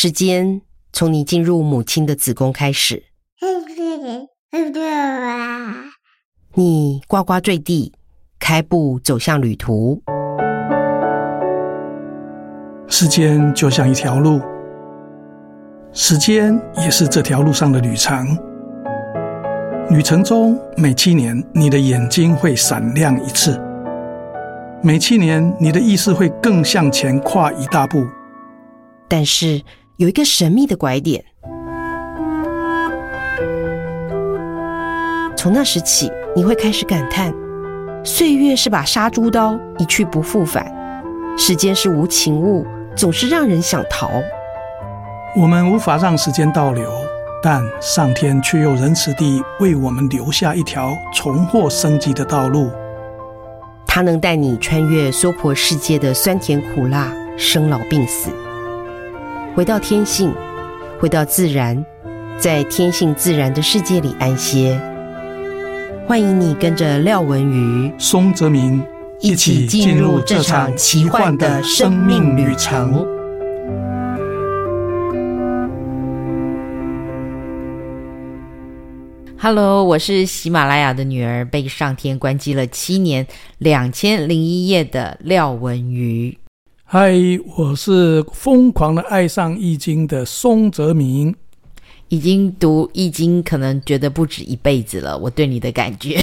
时间从你进入母亲的子宫开始，你呱呱坠地，开步走向旅途。时间就像一条路，时间也是这条路上的旅程。旅程中每七年，你的眼睛会闪亮一次；每七年，你的意识会更向前跨一大步。但是有一个神秘的拐点，从那时起，你会开始感叹：岁月是把杀猪刀，一去不复返；时间是无情物。总是让人想逃。我们无法让时间倒流，但上天却又仁慈地为我们留下一条重获生机的道路。它能带你穿越娑婆世界的酸甜苦辣、生老病死，回到天性，回到自然，在天性自然的世界里安歇。欢迎你跟着廖文瑜、松泽明。一起进入这场奇幻的生命旅程。Hello，我是喜马拉雅的女儿，被上天关机了七年两千零一夜的廖文瑜。嗨，我是疯狂的爱上易经的松泽明。已经读易经，可能觉得不止一辈子了。我对你的感觉，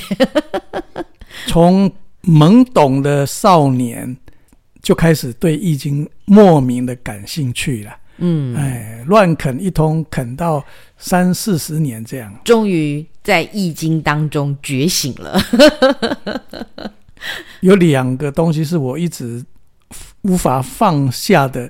从。懵懂的少年就开始对易经莫名的感兴趣了。嗯，哎，乱啃一通，啃到三四十年这样，终于在易经当中觉醒了。有两个东西是我一直无法放下的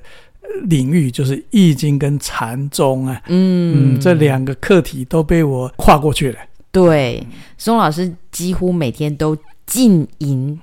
领域，就是易经跟禅宗啊。嗯，嗯，这两个课题都被我跨过去了。对，松老师几乎每天都。浸淫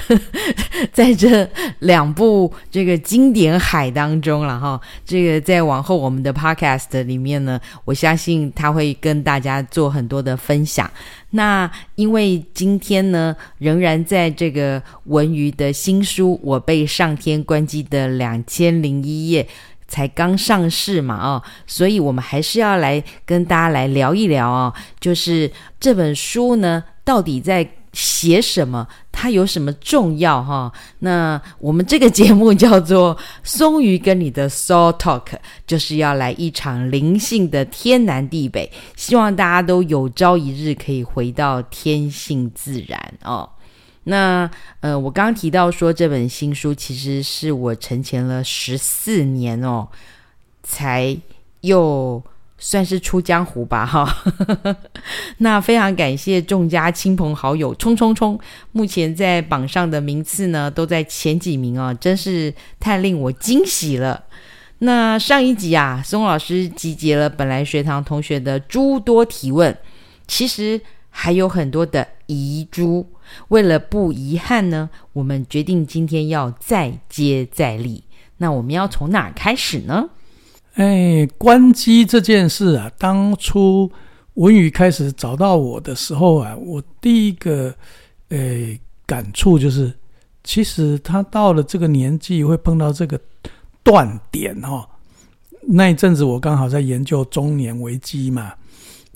在这两部这个经典海当中了哈，这个在往后我们的 podcast 里面呢，我相信他会跟大家做很多的分享。那因为今天呢，仍然在这个文娱的新书《我被上天关机的两千零一夜》才刚上市嘛，哦，所以我们还是要来跟大家来聊一聊哦，就是这本书呢，到底在写什么？它有什么重要哈？那我们这个节目叫做松鱼跟你的 Soul Talk，就是要来一场灵性的天南地北，希望大家都有朝一日可以回到天性自然哦。那呃，我刚刚提到说这本新书其实是我沉潜了十四年哦，才又。算是出江湖吧，哈。那非常感谢众家亲朋好友冲冲冲！目前在榜上的名次呢，都在前几名哦，真是太令我惊喜了。那上一集啊，松老师集结了本来学堂同学的诸多提问，其实还有很多的遗珠。为了不遗憾呢，我们决定今天要再接再厉。那我们要从哪开始呢？哎，关机这件事啊，当初文宇开始找到我的时候啊，我第一个诶感触就是，其实他到了这个年纪会碰到这个断点哈、哦。那一阵子我刚好在研究中年危机嘛，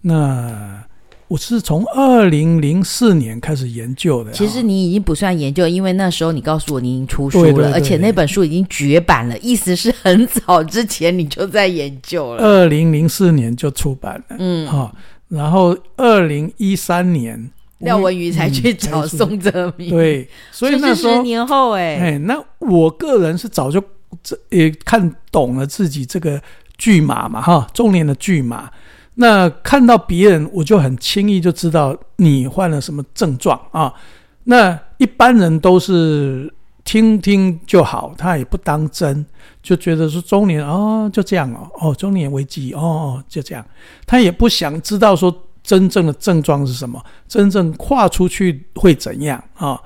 那。我是从二零零四年开始研究的。其实你已经不算研究，因为那时候你告诉我你已经出书了，对对对对，而且那本书已经绝版了，意思是很早之前你就在研究了。二零零四年就出版了，嗯，哈、哦，然后二零一三年廖文瑜才去找宋哲明，对，所以那时候十年后哎，哎，那我个人是早就这也看懂了自己这个巨马嘛，哈，中年的巨马。那看到别人，我就很轻易就知道你患了什么症状啊。那一般人都是听听就好，他也不当真，就觉得说中年哦，就这样哦，哦，中年危机哦，就这样，他也不想知道说真正的症状是什么，真正跨出去会怎样啊？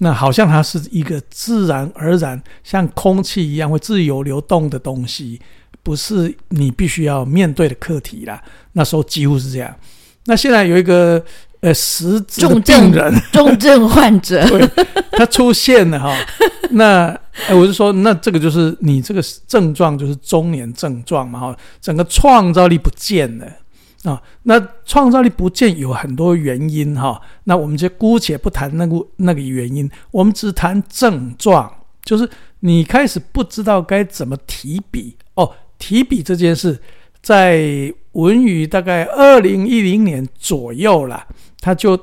那好像它是一个自然而然，像空气一样会自由流动的东西。不是你必须要面对的课题啦。那时候几乎是这样。那现在有一个呃实质的病人，重症患者，对，他出现了哈。那哎，我就说，那这个就是你这个症状，就是中年症状嘛，哈，整个创造力不见了啊。那创造力不见有很多原因哈，那我们就姑且不谈那个那个原因，我们只谈症状，就是你开始不知道该怎么提笔哦。提笔这件事，在文瑜大概二零一零年左右了，他就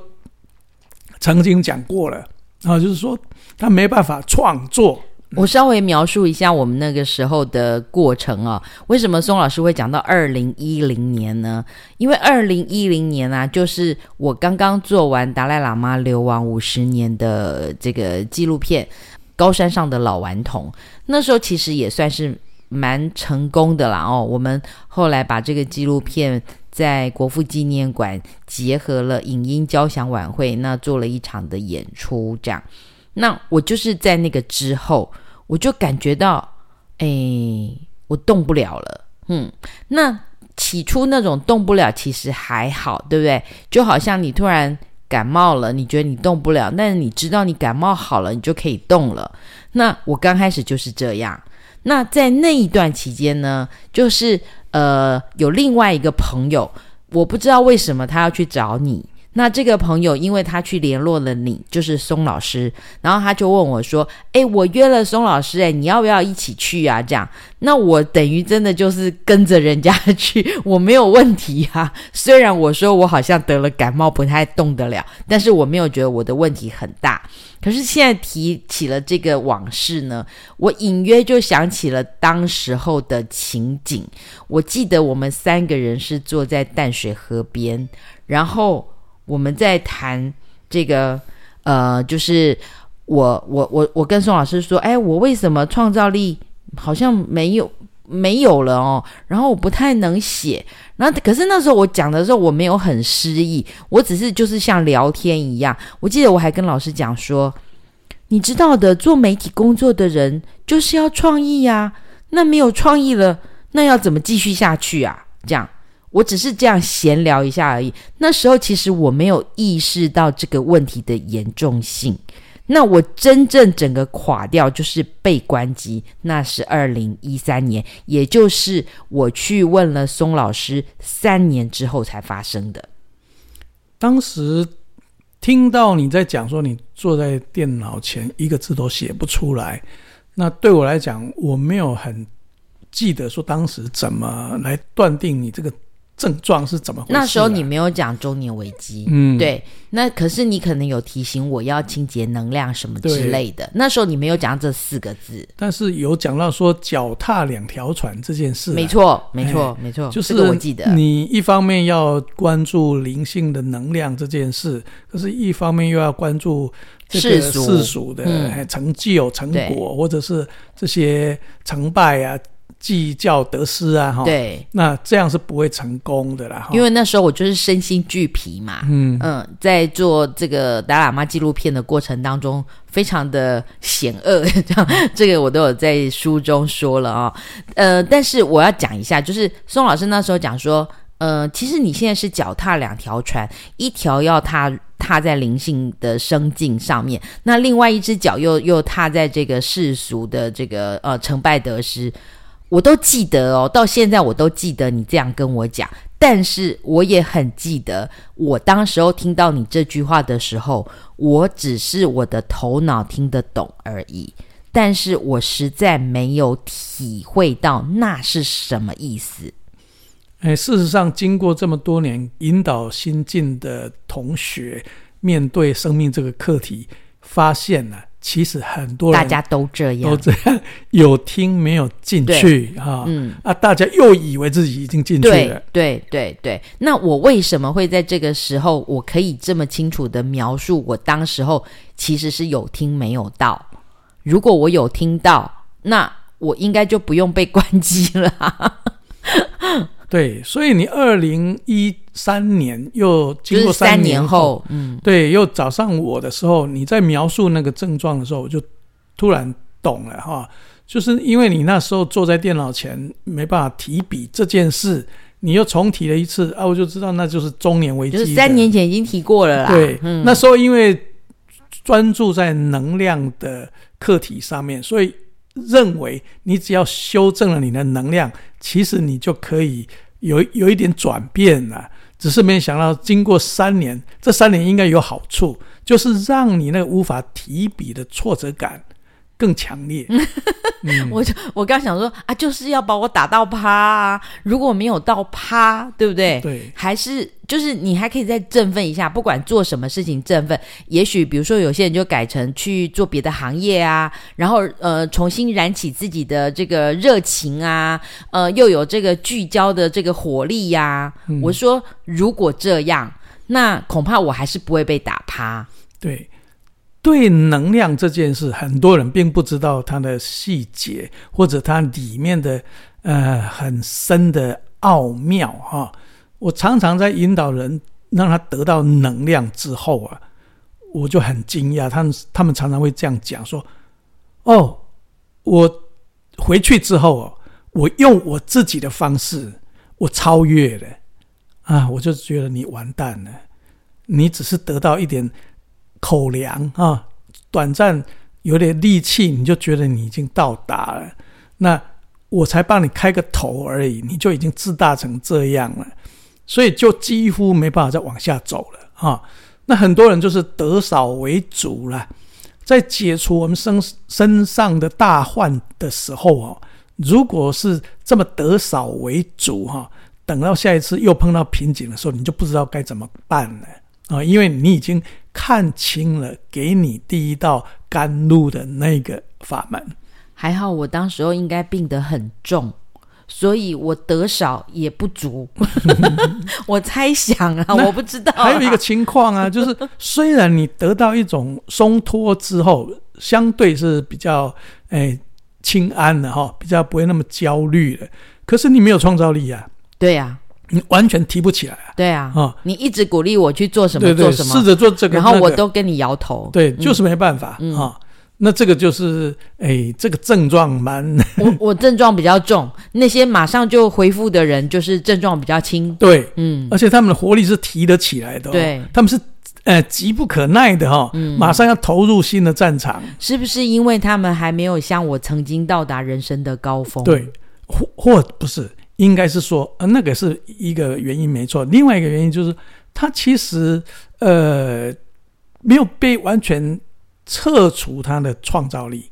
曾经讲过了啊，就是说他没办法创作。我稍微描述一下我们那个时候的过程啊，为什么松老师会讲到二零一零年呢？因为二零一零年啊，就是我刚刚做完达赖喇嘛流亡五十年的这个纪录片《高山上的老顽童》，那时候其实也算是蛮成功的啦哦。我们后来把这个纪录片在国父纪念馆结合了影音交响晚会，那做了一场的演出，这样。那我就是在那个之后。我就感觉到，哎，我动不了了。嗯，那起初那种动不了，其实还好，对不对？就好像你突然感冒了，你觉得你动不了，但你知道你感冒好了，你就可以动了。那我刚开始就是这样。那在那一段期间呢，就是呃，有另外一个朋友，我不知道为什么他要去找你。那这个朋友，因为他去联络了你，就是松老师，然后他就问我说：“诶，我约了松老师，诶，你要不要一起去啊？”这样，那我等于真的就是跟着人家去，我没有问题啊。虽然我说我好像得了感冒，不太动得了，但是我没有觉得我的问题很大。可是现在提起了这个往事呢，我隐约就想起了当时候的情景。我记得我们三个人是坐在淡水河边，然后。我们在谈这个，呃，就是我我我我跟宋老师说，哎，我为什么创造力好像没有没有了哦？然后我不太能写，然后可是那时候我讲的时候我没有很诗意，我只是就是像聊天一样。我记得我还跟老师讲说，你知道的，做媒体工作的人就是要创意呀，那没有创意了，那要怎么继续下去啊？这样。我只是这样闲聊一下而已。那时候其实我没有意识到这个问题的严重性。那我真正整个垮掉就是被关机，那是二零一三年，也就是我去问了松老师三年之后才发生的。当时听到你在讲说你坐在电脑前一个字都写不出来，那对我来讲我没有很记得说当时怎么来断定你这个。症状是怎么回事？那时候你没有讲中年危机，嗯，对。那可是你可能有提醒我要清洁能量什么之类的。那时候你没有讲这四个字，但是有讲到说脚踏两条船这件事啊。没错，没错，没错，就是我记得。你一方面要关注灵性的能量这件事，可是一方面又要关注这个世俗的成就、成果，或者是这些成败啊。计较得失啊，哈，对，那这样是不会成功的啦。因为那时候我就是身心俱疲嘛，嗯嗯，在做这个达喇嘛纪录片的过程当中，非常的险恶，这样这个我都有在书中说了啊、哦。呃，但是我要讲一下，就是宋老师那时候讲说，呃，其实你现在是脚踏两条船，一条要踏踏在灵性的生境上面，那另外一只脚又又踏在这个世俗的这个呃成败得失。我都记得哦，到现在我都记得你这样跟我讲，但是我也很记得，我当时候听到你这句话的时候，我只是我的头脑听得懂而已，但是我实在没有体会到那是什么意思。哎，事实上，经过这么多年引导新进的同学面对生命这个课题，发现了。其实很多人大家都这样，都这样，有听没有进去哈，嗯啊，大家又以为自己已经进去了。对对对对，那我为什么会在这个时候，我可以这么清楚的描述我当时候其实是有听没有到？如果我有听到，那我应该就不用被关机了。对，所以你二零一三年又经过三年后，嗯，对，又找上我的时候，你在描述那个症状的时候，我就突然懂了哈，就是因为你那时候坐在电脑前没办法提笔这件事，你又重提了一次啊，我就知道那就是中年危机。就是三年前已经提过了啦。对，嗯，那时候因为专注在能量的课题上面，所以认为你只要修正了你的能量，其实你就可以有有一点转变了。只是没想到，经过三年，这三年应该有好处，就是让你那个无法提笔的挫折感。更强烈，嗯、我就我刚想说啊，就是要把我打到趴啊！如果没有到趴，对不对？对，还是就是你还可以再振奋一下，不管做什么事情振奋。也许比如说有些人就改成去做别的行业啊，然后呃重新燃起自己的这个热情啊，呃又有这个聚焦的这个火力呀、啊。嗯、我说如果这样，那恐怕我还是不会被打趴。对。对能量这件事，很多人并不知道它的细节，或者它里面的呃很深的奥妙哈。我常常在引导人让他得到能量之后啊，我就很惊讶，他们他们常常会这样讲说：“哦，我回去之后哦，我用我自己的方式，我超越了啊！”我就觉得你完蛋了，你只是得到一点。口粮啊，短暂有点力气，你就觉得你已经到达了。那我才帮你开个头而已，你就已经自大成这样了，所以就几乎没办法再往下走了啊。那很多人就是得少为主了，在解除我们身身上的大患的时候哦，如果是这么得少为主哈，等到下一次又碰到瓶颈的时候，你就不知道该怎么办了啊，因为你已经。看清了，给你第一道甘露的那个法门。还好我当时候应该病得很重，所以我得少也不足。我猜想啊，我不知道啊。还有一个情况啊，就是虽然你得到一种松脱之后，相对是比较诶清安的哈，比较不会那么焦虑的，可是你没有创造力啊。对呀。你完全提不起来啊！对啊，啊，你一直鼓励我去做什么，做什么，试着做这个，然后我都跟你摇头。对，就是没办法啊。那这个就是，哎，这个症状蛮……我我症状比较重，那些马上就恢复的人，就是症状比较轻。对，嗯，而且他们的活力是提得起来的。对，他们是呃急不可耐的哈，马上要投入新的战场。是不是因为他们还没有像我曾经到达人生的高峰？对，或或不是。应该是说，呃，那个是一个原因，没错。另外一个原因就是，他其实呃没有被完全撤除他的创造力，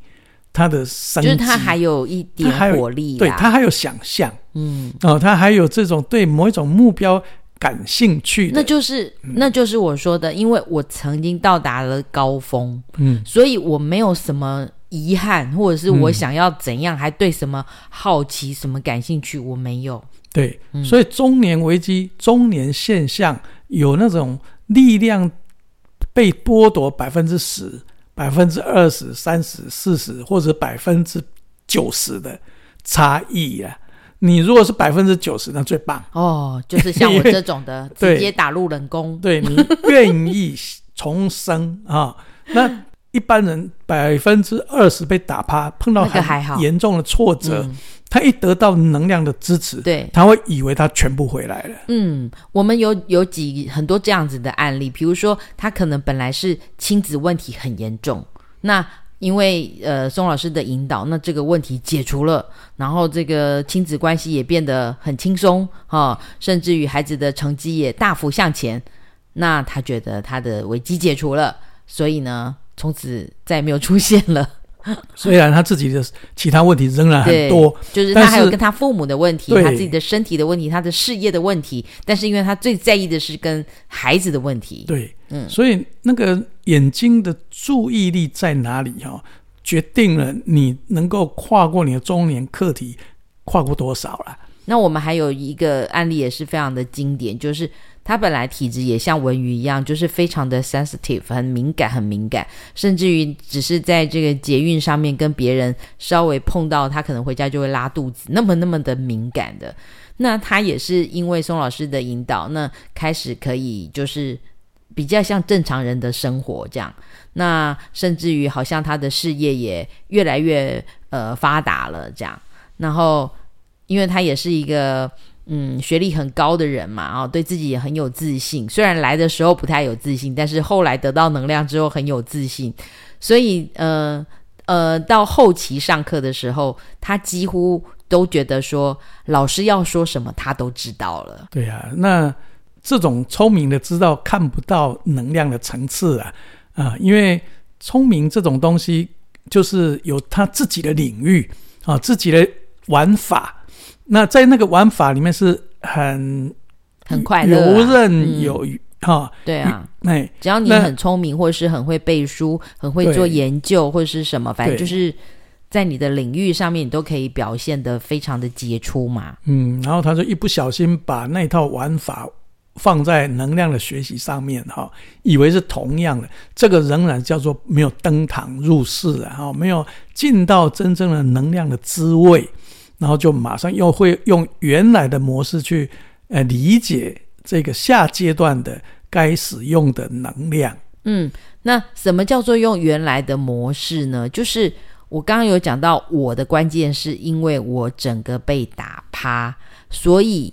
他的生，就是他还有一点活力，对，他还有想象，嗯，哦，他还有这种对某一种目标感兴趣，那就是那就是我说的，因为我曾经到达了高峰，嗯，所以我没有什么。遗憾，或者是我想要怎样，嗯、还对什么好奇、什么感兴趣，我没有。对，嗯、所以中年危机、中年现象有那种力量被剥夺百分之十、百分之二十、三十、四十，或者百分之九十的差异啊！你如果是百分之九十，那最棒哦，就是像我这种的，直接打入冷宫。对，你愿意重生啊？那。一般人百分之二十被打趴，碰到很严重的挫折，嗯、他一得到能量的支持，对，他会以为他全部回来了。嗯，我们有有几很多这样子的案例，比如说他可能本来是亲子问题很严重，那因为呃宋老师的引导，那这个问题解除了，然后这个亲子关系也变得很轻松哈，甚至于孩子的成绩也大幅向前，那他觉得他的危机解除了，所以呢。从此再也没有出现了。虽然他自己的其他问题仍然很多，就是他还有跟他父母的问题，他自己的身体的问题，他的事业的问题。但是因为他最在意的是跟孩子的问题。对，嗯，所以那个眼睛的注意力在哪里哈，决定了你能够跨过你的中年课题，跨过多少了。那我们还有一个案例也是非常的经典，就是。他本来体质也像文鱼一样，就是非常的 sensitive，很敏感，很敏感，甚至于只是在这个捷运上面跟别人稍微碰到，他可能回家就会拉肚子，那么那么的敏感的。那他也是因为宋老师的引导，那开始可以就是比较像正常人的生活这样。那甚至于好像他的事业也越来越呃发达了这样。然后因为他也是一个。嗯，学历很高的人嘛，哦，对自己也很有自信。虽然来的时候不太有自信，但是后来得到能量之后很有自信。所以，呃呃，到后期上课的时候，他几乎都觉得说老师要说什么，他都知道了。对呀、啊，那这种聪明的知道看不到能量的层次啊啊，因为聪明这种东西就是有他自己的领域啊，自己的玩法。那在那个玩法里面是很很快乐、游刃有余。哈，对啊，哎，只要你很聪明，或者是很会背书，很会做研究，或者是什么，反正就是在你的领域上面，你都可以表现得非常的杰出嘛。嗯，然后他就一不小心把那套玩法放在能量的学习上面，哈，以为是同样的，这个仍然叫做没有登堂入室啊，哈，没有进到真正的能量的滋味，然后就马上又会用原来的模式去呃理解。这个下阶段的该使用的能量，嗯，那什么叫做用原来的模式呢？就是我刚刚有讲到，我的关键是因为我整个被打趴，所以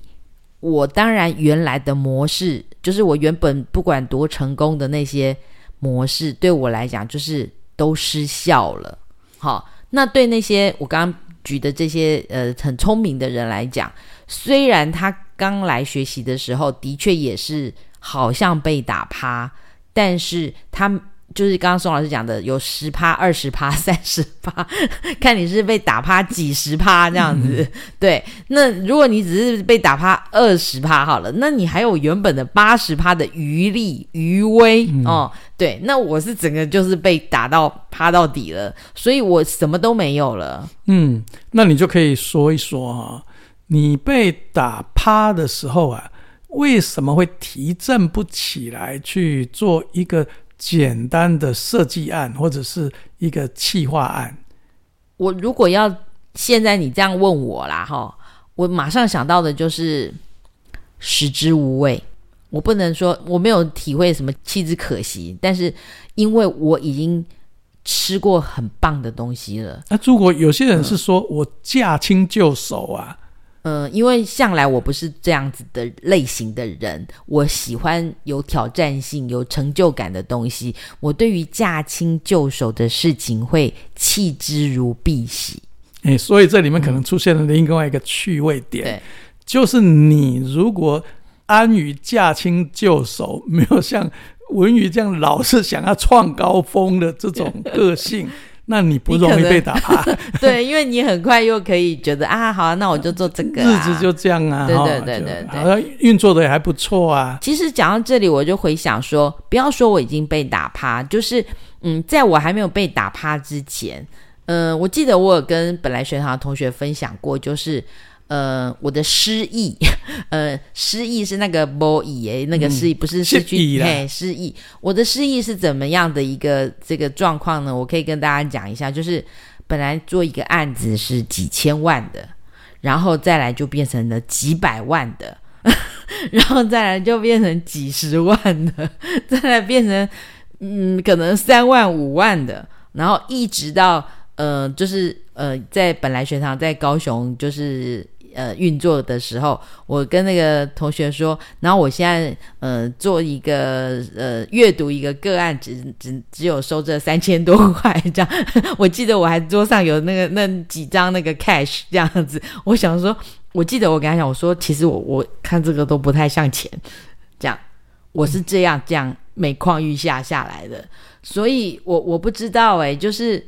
我当然原来的模式，就是我原本不管多成功的那些模式，对我来讲就是都失效了。好，那对那些我刚刚举的这些呃很聪明的人来讲，虽然他。刚来学习的时候，的确也是好像被打趴，但是他就是刚刚宋老师讲的，有十趴、二十趴、三十趴，看你是被打趴几十趴这样子。嗯、对，那如果你只是被打趴二十趴好了，那你还有原本的八十趴的余力余威、嗯、哦。对，那我是整个就是被打到趴到底了，所以我什么都没有了。嗯，那你就可以说一说哈。你被打趴的时候啊，为什么会提振不起来去做一个简单的设计案或者是一个企划案？我如果要现在你这样问我啦，哈，我马上想到的就是食之无味。我不能说我没有体会什么弃之可惜，但是因为我已经吃过很棒的东西了。那如果有些人是说我驾轻就熟啊？嗯，因为向来我不是这样子的类型的人，我喜欢有挑战性、有成就感的东西。我对于驾轻就熟的事情会弃之如敝屣。哎，所以这里面可能出现了另外一个趣味点，嗯、就是你如果安于驾轻就熟，没有像文宇这样老是想要创高峰的这种个性。那你不容易被打趴，对，因为你很快又可以觉得啊，好啊，那我就做这个、啊，日子就这样啊，对对对对对，好像运作的也还不错啊。其实讲到这里，我就回想说，不要说我已经被打趴，就是嗯，在我还没有被打趴之前，嗯、呃，我记得我有跟本来学堂的同学分享过，就是。呃，我的失忆，呃，失忆是那个 boy 诶，那个失忆不是失去，哎，失忆。我的失忆是怎么样的一个这个状况呢？我可以跟大家讲一下，就是本来做一个案子是几千万的，然后再来就变成了几百万的，然后再来就变成几十万的，再来变成嗯，可能三万五万的，然后一直到呃，就是呃，在本来学堂在高雄就是。呃，运作的时候，我跟那个同学说，然后我现在呃做一个呃阅读一个个案只，只只有收这三千多块这样。我记得我还桌上有那个那几张那个 cash 这样子。我想说，我记得我跟他讲，我说其实我我看这个都不太像钱，这样我是这样这样每况愈下下来的，所以我我不知道哎、就是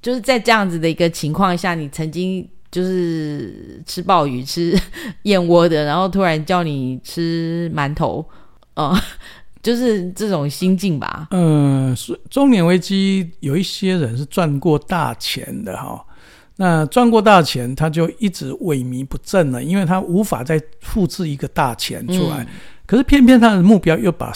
就是在这样子的一个情况下，你曾经。就是吃鲍鱼、吃 燕窝的，然后突然叫你吃馒头，哦、嗯，就是这种心境吧。嗯，是中年危机有一些人是赚过大钱的哈，那赚过大钱，他就一直萎靡不振了，因为他无法再复制一个大钱出来。嗯、可是偏偏他的目标又把。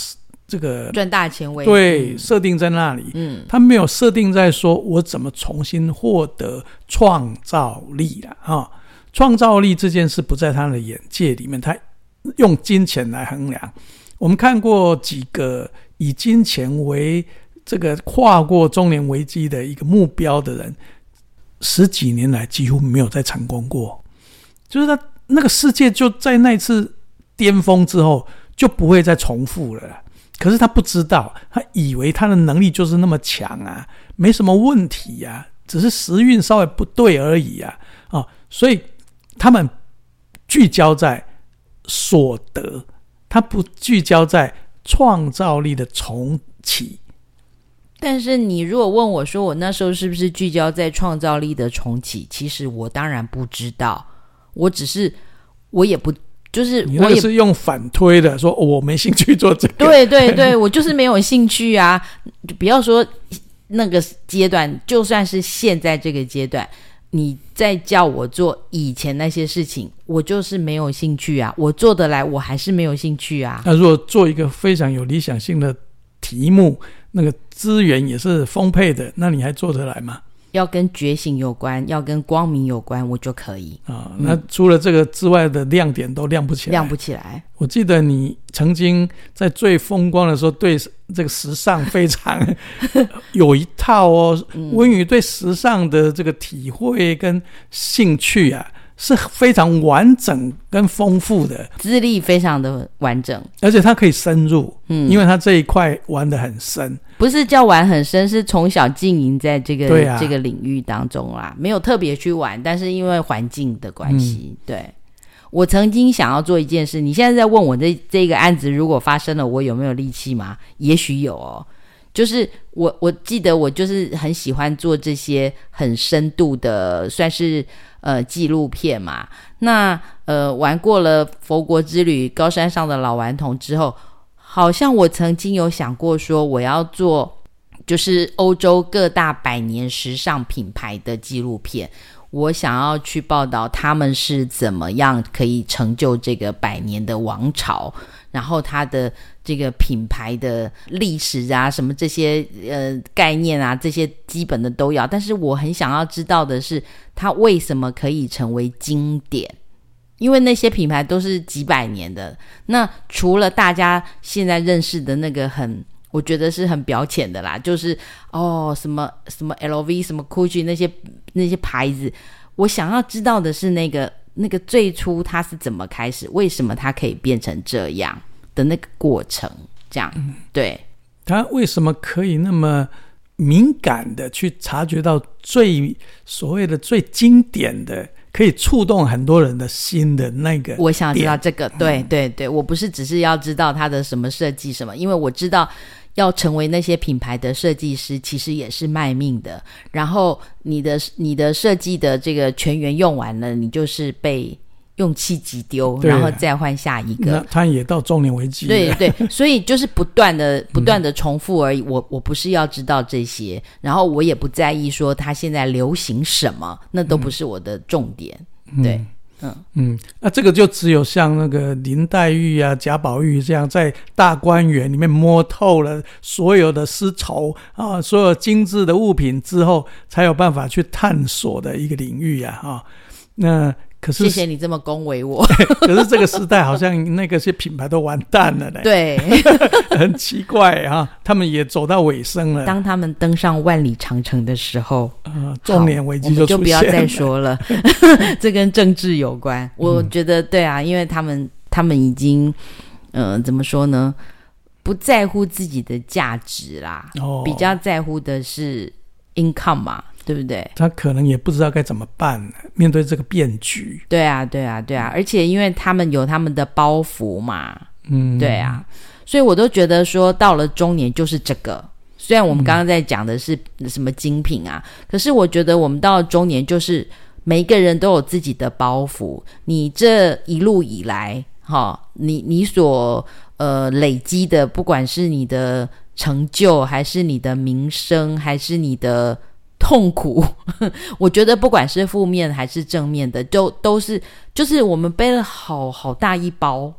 这个赚大钱为对设定在那里，嗯，他没有设定在说我怎么重新获得创造力了啊？创造力这件事不在他的眼界里面，他用金钱来衡量。我们看过几个以金钱为这个跨过中年危机的一个目标的人，十几年来几乎没有再成功过，就是他那个世界就在那次巅峰之后就不会再重复了。可是他不知道，他以为他的能力就是那么强啊，没什么问题呀、只是时运稍微不对而已啊啊、哦！所以他们聚焦在所得，他不聚焦在创造力的重启。但是你如果问我说，我那时候是不是聚焦在创造力的重启？其实我当然不知道，我只是我也不。就是我也是用反推的，说我没兴趣做这个。对对对，我就是没有兴趣啊！就不要说那个阶段，就算是现在这个阶段，你再叫我做以前那些事情，我就是没有兴趣啊！我做得来，我还是没有兴趣啊！那如果做一个非常有理想性的题目，那个资源也是丰沛的，那你还做得来吗？要跟觉醒有关，要跟光明有关，我就可以啊。那除了这个之外的亮点都亮不起来，亮不起来。我记得你曾经在最风光的时候，对这个时尚非常 有一套哦。温宇对时尚的这个体会跟兴趣啊。是非常完整跟丰富的，资历非常的完整，而且他可以深入，嗯，因为他这一块玩的很深，不是叫玩很深，是从小经营在这个、啊、这个领域当中啦，没有特别去玩，但是因为环境的关系，嗯、对，我曾经想要做一件事，你现在在问我这这个案子如果发生了，我有没有力气吗？也许有哦，就是我我记得我就是很喜欢做这些很深度的，算是。呃，纪录片嘛，那呃，玩过了佛国之旅、高山上的老顽童之后，好像我曾经有想过说，我要做就是欧洲各大百年时尚品牌的纪录片，我想要去报道他们是怎么样可以成就这个百年的王朝，然后他的这个品牌的历史啊，什么这些呃概念啊，这些基本的都要，但是我很想要知道的是。它为什么可以成为经典？因为那些品牌都是几百年的。那除了大家现在认识的那个很，我觉得是很表浅的啦，就是哦什么什么 LV、什么 Gucci 那些那些牌子。我想要知道的是那个那个最初它是怎么开始，为什么它可以变成这样的那个过程？这样，对，他为什么可以那么？敏感的去察觉到最所谓的最经典的，可以触动很多人的心的那个。我想知道这个，对对对，我不是只是要知道它的什么设计什么，因为我知道要成为那些品牌的设计师，其实也是卖命的。然后你的你的设计的这个全员用完了，你就是被。用气急丢，然后再换下一个。那他也到中年危机。对对，所以就是不断的、不断的重复而已。嗯、我我不是要知道这些，然后我也不在意说他现在流行什么，那都不是我的重点。嗯、对，嗯嗯，那这个就只有像那个林黛玉啊、贾宝玉这样，在大观园里面摸透了所有的丝绸啊，所有精致的物品之后，才有办法去探索的一个领域呀，啊，那。可是谢谢你这么恭维我。可是这个时代好像那个些品牌都完蛋了呢。对，很奇怪啊，他们也走到尾声了。当他们登上万里长城的时候，呃，中年危机就出现了。就不要再说了，这跟政治有关。我觉得对啊，因为他们他们已经，嗯、呃，怎么说呢？不在乎自己的价值啦，哦，比较在乎的是 income 嘛。对不对？他可能也不知道该怎么办，面对这个变局。对啊，对啊，对啊！而且因为他们有他们的包袱嘛，嗯，对啊，所以我都觉得说，到了中年就是这个。虽然我们刚刚在讲的是什么精品啊，嗯，可是我觉得我们到了中年，就是每一个人都有自己的包袱。你这一路以来，哈，哦，你你所呃累积的，不管是你的成就，还是你的名声，还是你的。痛苦，我觉得不管是负面还是正面的，都都是就是我们背了好好大一包，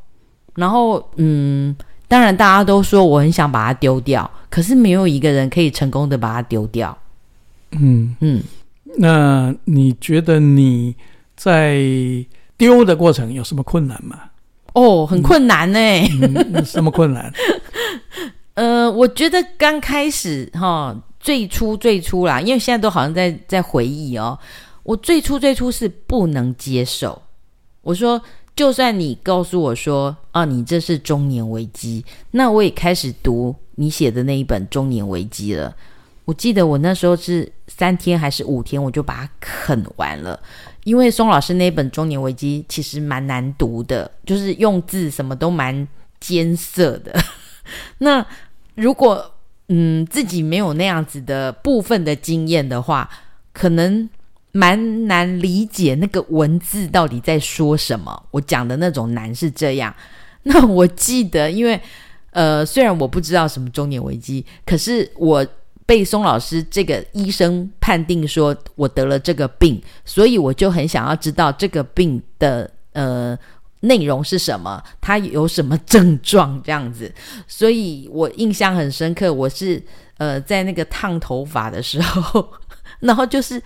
然后嗯，当然大家都说我很想把它丢掉，可是没有一个人可以成功的把它丢掉。嗯嗯，那你觉得你在丢的过程有什么困难吗？哦，很困难呢、欸嗯嗯。什么困难？呃，我觉得刚开始哈。最初最初啦，因为现在都好像在在回忆哦。我最初最初是不能接受。我说，就算你告诉我说啊，你这是中年危机，那我也开始读你写的那一本《中年危机》了。我记得我那时候是三天还是五天，我就把它啃完了。因为松老师那本《中年危机》其实蛮难读的，就是用字什么都蛮艰涩的。那如果嗯自己没有那样子的部分的经验的话，可能蛮难理解那个文字到底在说什么。我讲的那种难是这样。那我记得，因为呃虽然我不知道什么中年危机，可是我。被松老师这个医生判定说我得了这个病，所以我就很想要知道这个病的呃内容是什么，他有什么症状这样子，所以我印象很深刻。我是呃在那个烫头发的时候，然后就是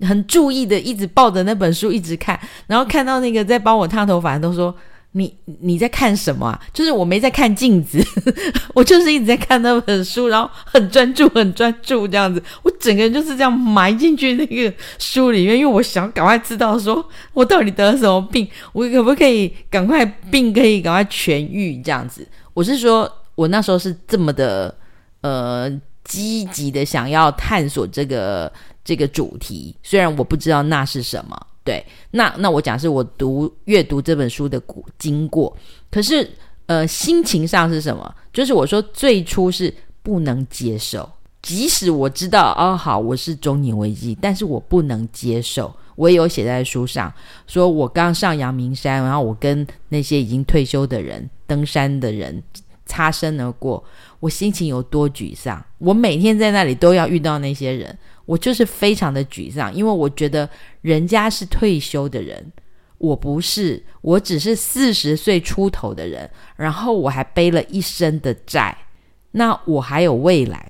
很注意的一直抱着那本书一直看，然后看到那个在帮我烫头发都说。你你在看什么啊？就是我没在看镜子，我就是一直在看那本书，然后很专注，很专注这样子。我整个人就是这样埋进去那个书里面，因为我想赶快知道说我到底得了什么病，我可不可以赶快病可以赶快痊愈这样子。我是说，我那时候是这么的呃积极的想要探索这个这个主题，虽然我不知道那是什么。对，那那我讲是我读阅读这本书的经过，可是呃，心情上是什么？就是我说最初是不能接受，即使我知道哦，好，我是中年危机，但是我不能接受。我也有写在书上，说我刚上阳明山，然后我跟那些已经退休的人、登山的人擦身而过，我心情有多沮丧。我每天在那里都要遇到那些人。我就是非常的沮丧，因为我觉得人家是退休的人，我不是，我只是四十岁出头的人，然后我还背了一身的债，那我还有未来，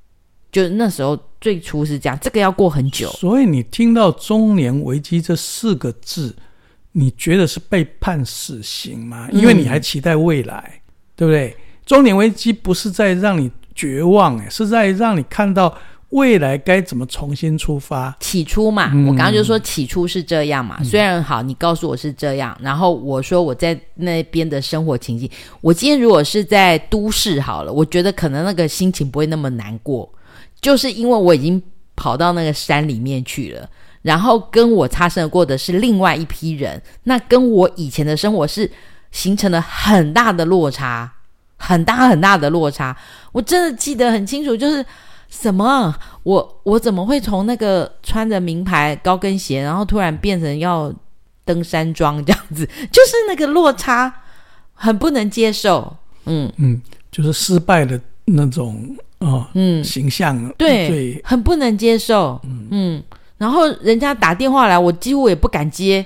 就那时候最初是这样，这个要过很久。所以你听到“中年危机”这四个字，你觉得是被判死刑吗？因为你还期待未来，嗯、对不对？中年危机不是在让你绝望，哎，是在让你看到。未来该怎么重新出发？起初嘛，嗯、我刚刚就说起初是这样嘛。嗯、虽然好，你告诉我是这样，然后我说我在那边的生活情境，我今天如果是在都市好了，我觉得可能那个心情不会那么难过，就是因为我已经跑到那个山里面去了，然后跟我擦身而过的是另外一批人，那跟我以前的生活是形成了很大的落差，很大很大的落差。我真的记得很清楚，就是。什么？我我怎么会从那个穿着名牌高跟鞋，然后突然变成要登山装这样子？就是那个落差很不能接受。嗯嗯，就是失败的那种哦，嗯，形象对，对很不能接受。嗯嗯，然后人家打电话来，我几乎也不敢接，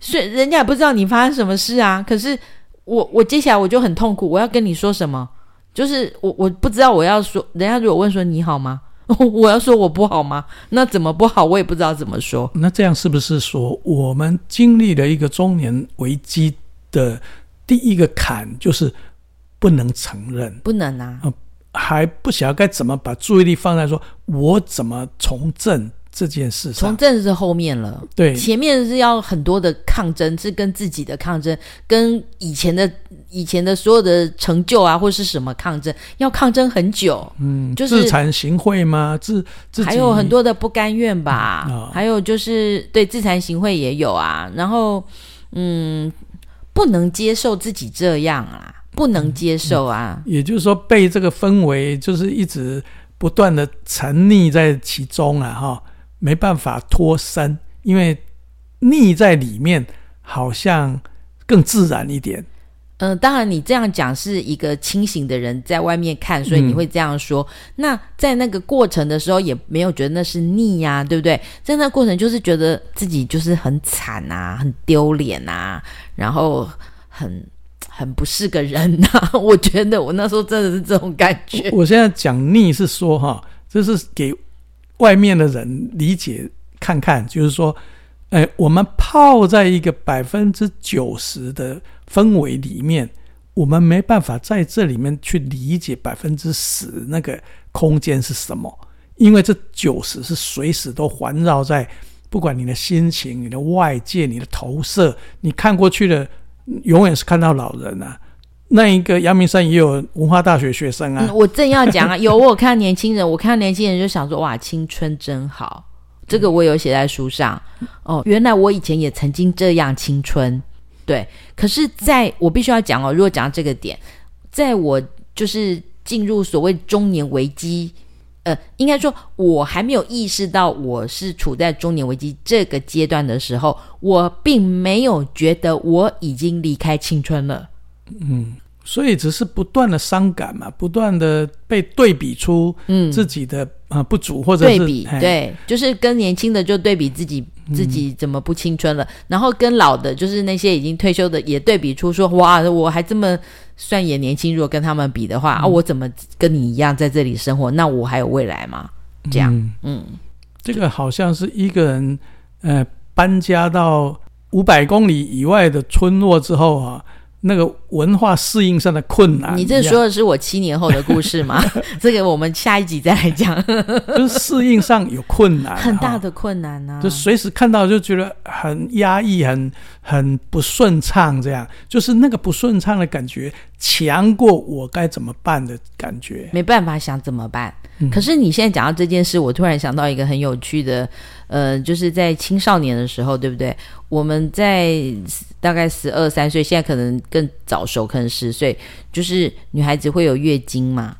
所以人家也不知道你发生什么事啊。可是我我接下来我就很痛苦，我要跟你说什么？就是我我不知道我要说，人家如果问说你好吗？我要说我不好吗？那怎么不好？我也不知道怎么说。那这样是不是说我们经历了一个中年危机的第一个坎，就是不能承认，不能啊，呃、还不晓得该怎么把注意力放在说我怎么从政。这件事上，从政是后面了，对，前面是要很多的抗争，是跟自己的抗争，跟以前的以前的所有的成就啊，或是什么抗争，要抗争很久，嗯，就是自惭形秽吗？自自己还有很多的不甘愿吧，嗯哦、还有就是对自惭形秽也有啊，然后嗯，不能接受自己这样啊，不能接受啊，嗯、也就是说被这个氛围就是一直不断的沉溺在其中啊，哈。没办法脱身，因为腻在里面，好像更自然一点。嗯、呃，当然你这样讲是一个清醒的人在外面看，所以你会这样说。嗯、那在那个过程的时候，也没有觉得那是腻呀、啊，对不对？在那过程就是觉得自己就是很惨啊，很丢脸啊，然后很很不是个人呐。我觉得我那时候真的是这种感觉。我现在讲腻是说哈，这是给。外面的人理解看看，就是说，哎，我们泡在一个百分之九十的氛围里面，我们没办法在这里面去理解百分之十那个空间是什么，因为这九十是随时都环绕在，不管你的心情、你的外界、你的投射，你看过去的永远是看到老人啊，那一个阳明山也有文化大学学生啊。我正要讲啊，有我看年轻人，我看年轻人就想说，哇，青春真好。这个我有写在书上。哦，原来我以前也曾经这样青春。对，可是在我必须要讲哦，如果讲到这个点，在我就是进入所谓中年危机。呃，应该说，我还没有意识到我是处在中年危机这个阶段的时候，我并没有觉得我已经离开青春了。嗯，所以只是不断的伤感嘛，不断的被对比出自己的啊、嗯呃、不足，或者是对比，对，就是跟年轻的就对比自己。自己怎么不青春了？嗯、然后跟老的，就是那些已经退休的，也对比出说：哇，我还这么算也年轻。如果跟他们比的话，嗯、啊，我怎么跟你一样在这里生活？那我还有未来吗？这样，嗯，嗯这个好像是一个人，呃，搬家到五百公里以外的村落之后啊。那个文化适应上的困难，你这说的是我七年后的故事吗？这个我们下一集再来讲。就是适应上有困难，很大的困难呢、啊。就随时看到就觉得很压抑，很很不顺畅，这样就是那个不顺畅的感觉强过我该怎么办的感觉。没办法想怎么办。嗯、可是你现在讲到这件事，我突然想到一个很有趣的。呃，就是在青少年的时候，对不对？我们在大概十二三岁，现在可能更早熟，可能十岁，就是女孩子会有月经嘛。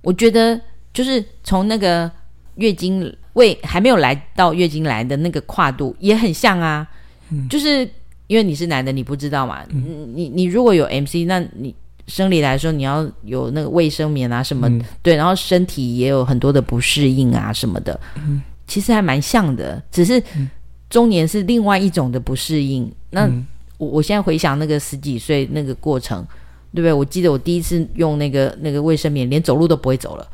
我觉得就是从那个月经未还没有来到月经来的那个跨度也很像啊。嗯，就是因为你是男的，你不知道嘛。嗯，你你如果有 MC，那你生理来说你要有那个卫生棉啊什么，嗯，对，然后身体也有很多的不适应啊什么的。嗯。其实还蛮像的，只是中年是另外一种的不适应。嗯、那我我现在回想那个十几岁那个过程，对不对？我记得我第一次用那个那个卫生棉，连走路都不会走了。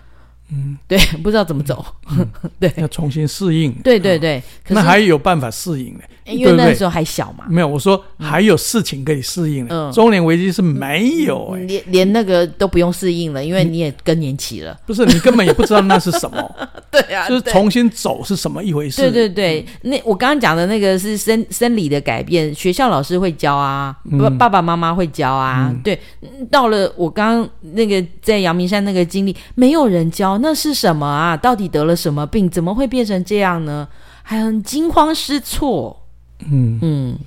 嗯，对，不知道怎么走，嗯、对，要重新适应。对对对，哦、可那还有办法适应呢？因为那时候还小嘛。没有，我说还有事情可以适应的。嗯，中年危机是没有，连连那个都不用适应了，因为你也更年期了。不是，你根本也不知道那是什么。对啊，就是重新走是什么一回事？对对对，那我刚刚讲的那个是生生理的改变，学校老师会教啊，爸爸妈妈会教啊。对，到了我刚刚那个在阳明山那个经历，没有人教。那是什么啊？到底得了什么病？怎么会变成这样呢？还很惊慌失措。嗯嗯，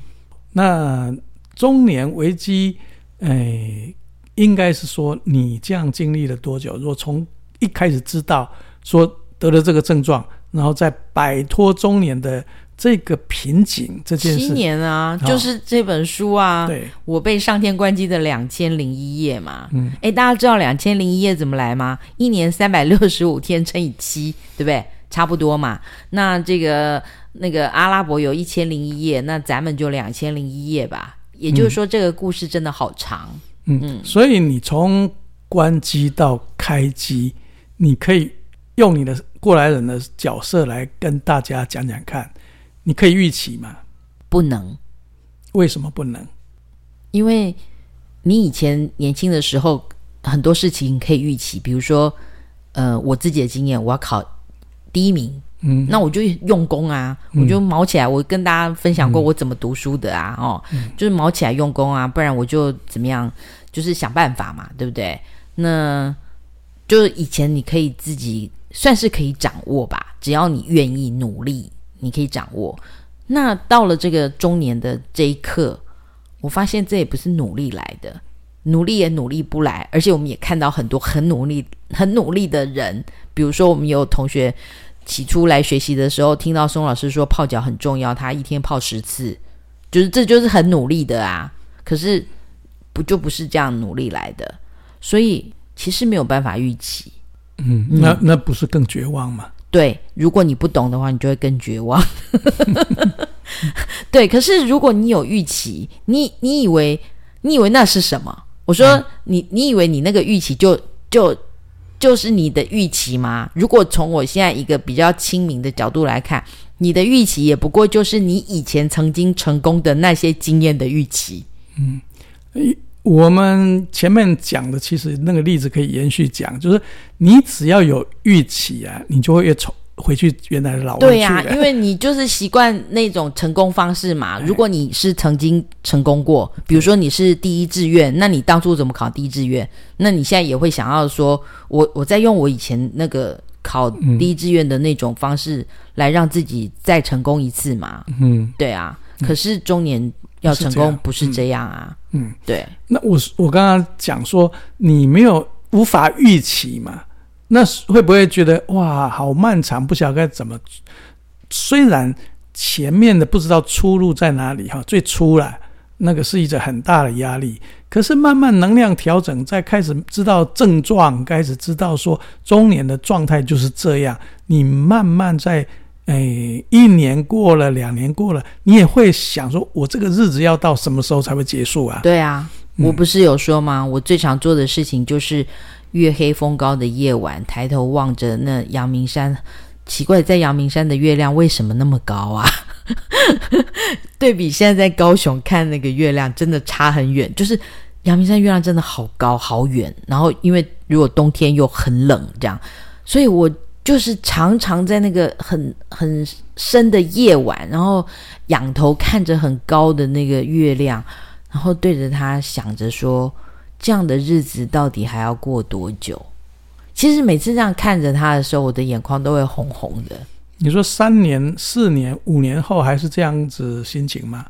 那中年危机，哎，应该是说你这样经历了多久？如果从一开始知道说得了这个症状，然后再摆脱中年的。这个瓶颈这件事，七年啊，哦、就是这本书啊，对，我被上天关机的两千零一夜嘛，嗯，哎，大家知道两千零一夜怎么来吗？一年三百六十五天乘以七，对不对？差不多嘛。那这个那个阿拉伯有一千零一夜，那咱们就两千零一夜吧。也就是说，这个故事真的好长，嗯，嗯，所以你从关机到开机，你可以用你的过来人的角色来跟大家讲讲看。你可以预期吗？不能。为什么不能？因为你以前年轻的时候，很多事情可以预期。比如说，呃，我自己的经验，我要考第一名，嗯，那我就用功啊，嗯、我就卯起来。我跟大家分享过我怎么读书的啊，嗯、哦，就是卯起来用功啊，不然我就怎么样，就是想办法嘛，对不对？那就以前你可以自己算是可以掌握吧，只要你愿意努力。你可以掌握，那到了这个中年的这一刻，我发现这也不是努力来的，努力也努力不来，而且我们也看到很多很努力、很努力的人，比如说我们有同学起初来学习的时候，听到宋老师说泡脚很重要，他一天泡十次，就是这就是很努力的啊，可是不就不是这样努力来的，所以其实没有办法预期，嗯，那那不是更绝望吗？对，如果你不懂的话，你就会更绝望。对，可是如果你有预期，你你以为你以为那是什么？我说、嗯、你你以为你那个预期就就就是你的预期吗？如果从我现在一个比较亲民的角度来看，你的预期也不过就是你以前曾经成功的那些经验的预期。嗯。我们前面讲的，其实那个例子可以延续讲，就是你只要有预期啊，你就会越从回去原来的老对呀、啊，因为你就是习惯那种成功方式嘛。如果你是曾经成功过，比如说你是第一志愿，那你当初怎么考第一志愿？那你现在也会想要说，我我在用我以前那个考第一志愿的那种方式来让自己再成功一次嘛？嗯，对啊。可是中年要成功不是这样啊。嗯，对。那我我刚刚讲说你没有无法预期嘛？那会不会觉得哇，好漫长，不晓得该怎么？虽然前面的不知道出路在哪里哈，最初了那个是一个很大的压力。可是慢慢能量调整，再开始知道症状，开始知道说中年的状态就是这样。你慢慢在诶一年过了，两年过了，你也会想说，我这个日子要到什么时候才会结束啊？对啊，我不是有说吗？嗯、我最常做的事情就是。月黑风高的夜晚，抬头望着那阳明山，奇怪，在阳明山的月亮为什么那么高啊？对比现在在高雄看那个月亮，真的差很远。就是阳明山月亮真的好高好远，然后因为如果冬天又很冷，这样，所以我就是常常在那个很很深的夜晚，然后仰头看着很高的那个月亮，然后对着它想着说。这样的日子到底还要过多久？其实每次这样看着他的时候，我的眼眶都会红红的。你说三年、四年、五年后还是这样子心情吗？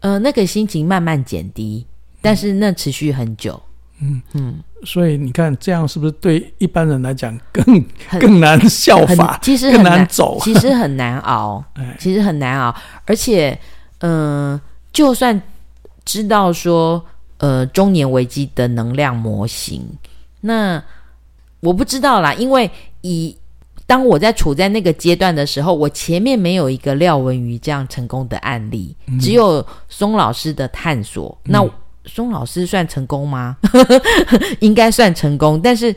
呃，那个心情慢慢减低，但是那持续很久。嗯嗯，所以你看，这样是不是对一般人来讲更更难效法？其实很难走，其实很难熬。其实很难熬，而且，嗯、呃，就算知道说。呃，中年危机的能量模型，那我不知道啦，因为以当我在处在那个阶段的时候，我前面没有一个廖文瑜这样成功的案例，嗯、只有松老师的探索。嗯、那松老师算成功吗？应该算成功，但是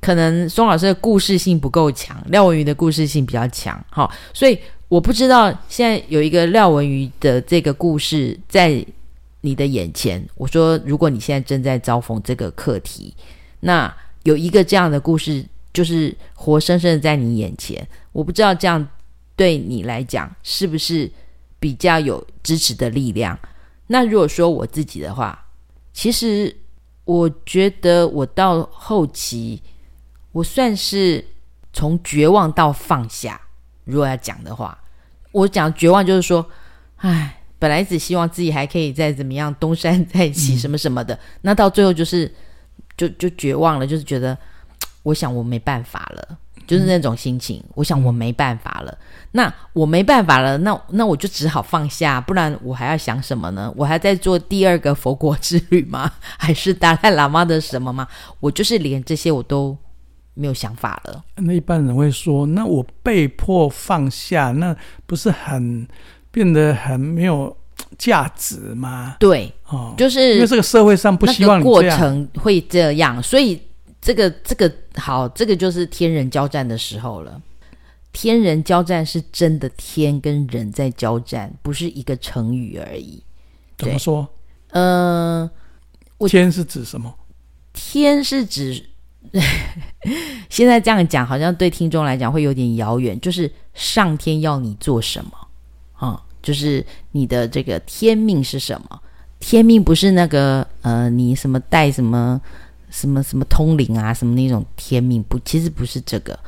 可能松老师的故事性不够强，廖文瑜的故事性比较强。好，所以我不知道现在有一个廖文瑜的这个故事在。你的眼前，我说，如果你现在正在遭逢这个课题，那有一个这样的故事，就是活生生的在你眼前。我不知道这样对你来讲是不是比较有支持的力量。那如果说我自己的话，其实我觉得我到后期，我算是从绝望到放下。如果要讲的话，我讲绝望就是说，唉。本来只希望自己还可以再怎么样东山再起什么什么的，嗯、那到最后就是就就绝望了，就是觉得我想我没办法了，就是那种心情。嗯、我想我没办法了，那我没办法了，那那我就只好放下，不然我还要想什么呢？我还在做第二个佛国之旅吗？还是达赖喇嘛的什么吗？我就是连这些我都没有想法了。那一般人会说，那我被迫放下，那不是很？变得很没有价值吗？对，哦，就是因为这个社会上不希望过程会这样，所以这个这个好，这个就是天人交战的时候了。天人交战是真的天跟人在交战，不是一个成语而已。怎么说？嗯、呃，天是指什么？天是指 现在这样讲，好像对听众来讲会有点遥远。就是上天要你做什么？啊、嗯，就是你的这个天命是什么？天命不是那个呃，你什么带什么什么什么通灵啊，什么那种天命不？其实不是这个。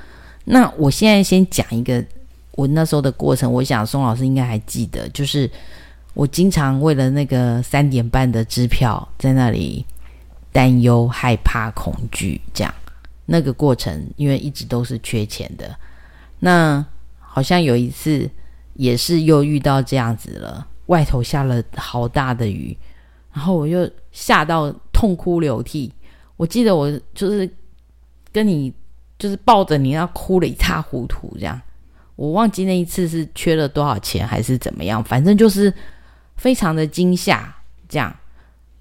那我现在先讲一个我那时候的过程，我想宋老师应该还记得，就是我经常为了那个三点半的支票在那里担忧、害怕、恐惧，这样那个过程，因为一直都是缺钱的。那好像有一次。也是又遇到这样子了，外头下了好大的雨，然后我又吓到痛哭流涕。我记得我就是跟你就是抱着你，要哭了一塌糊涂这样。我忘记那一次是缺了多少钱还是怎么样，反正就是非常的惊吓这样。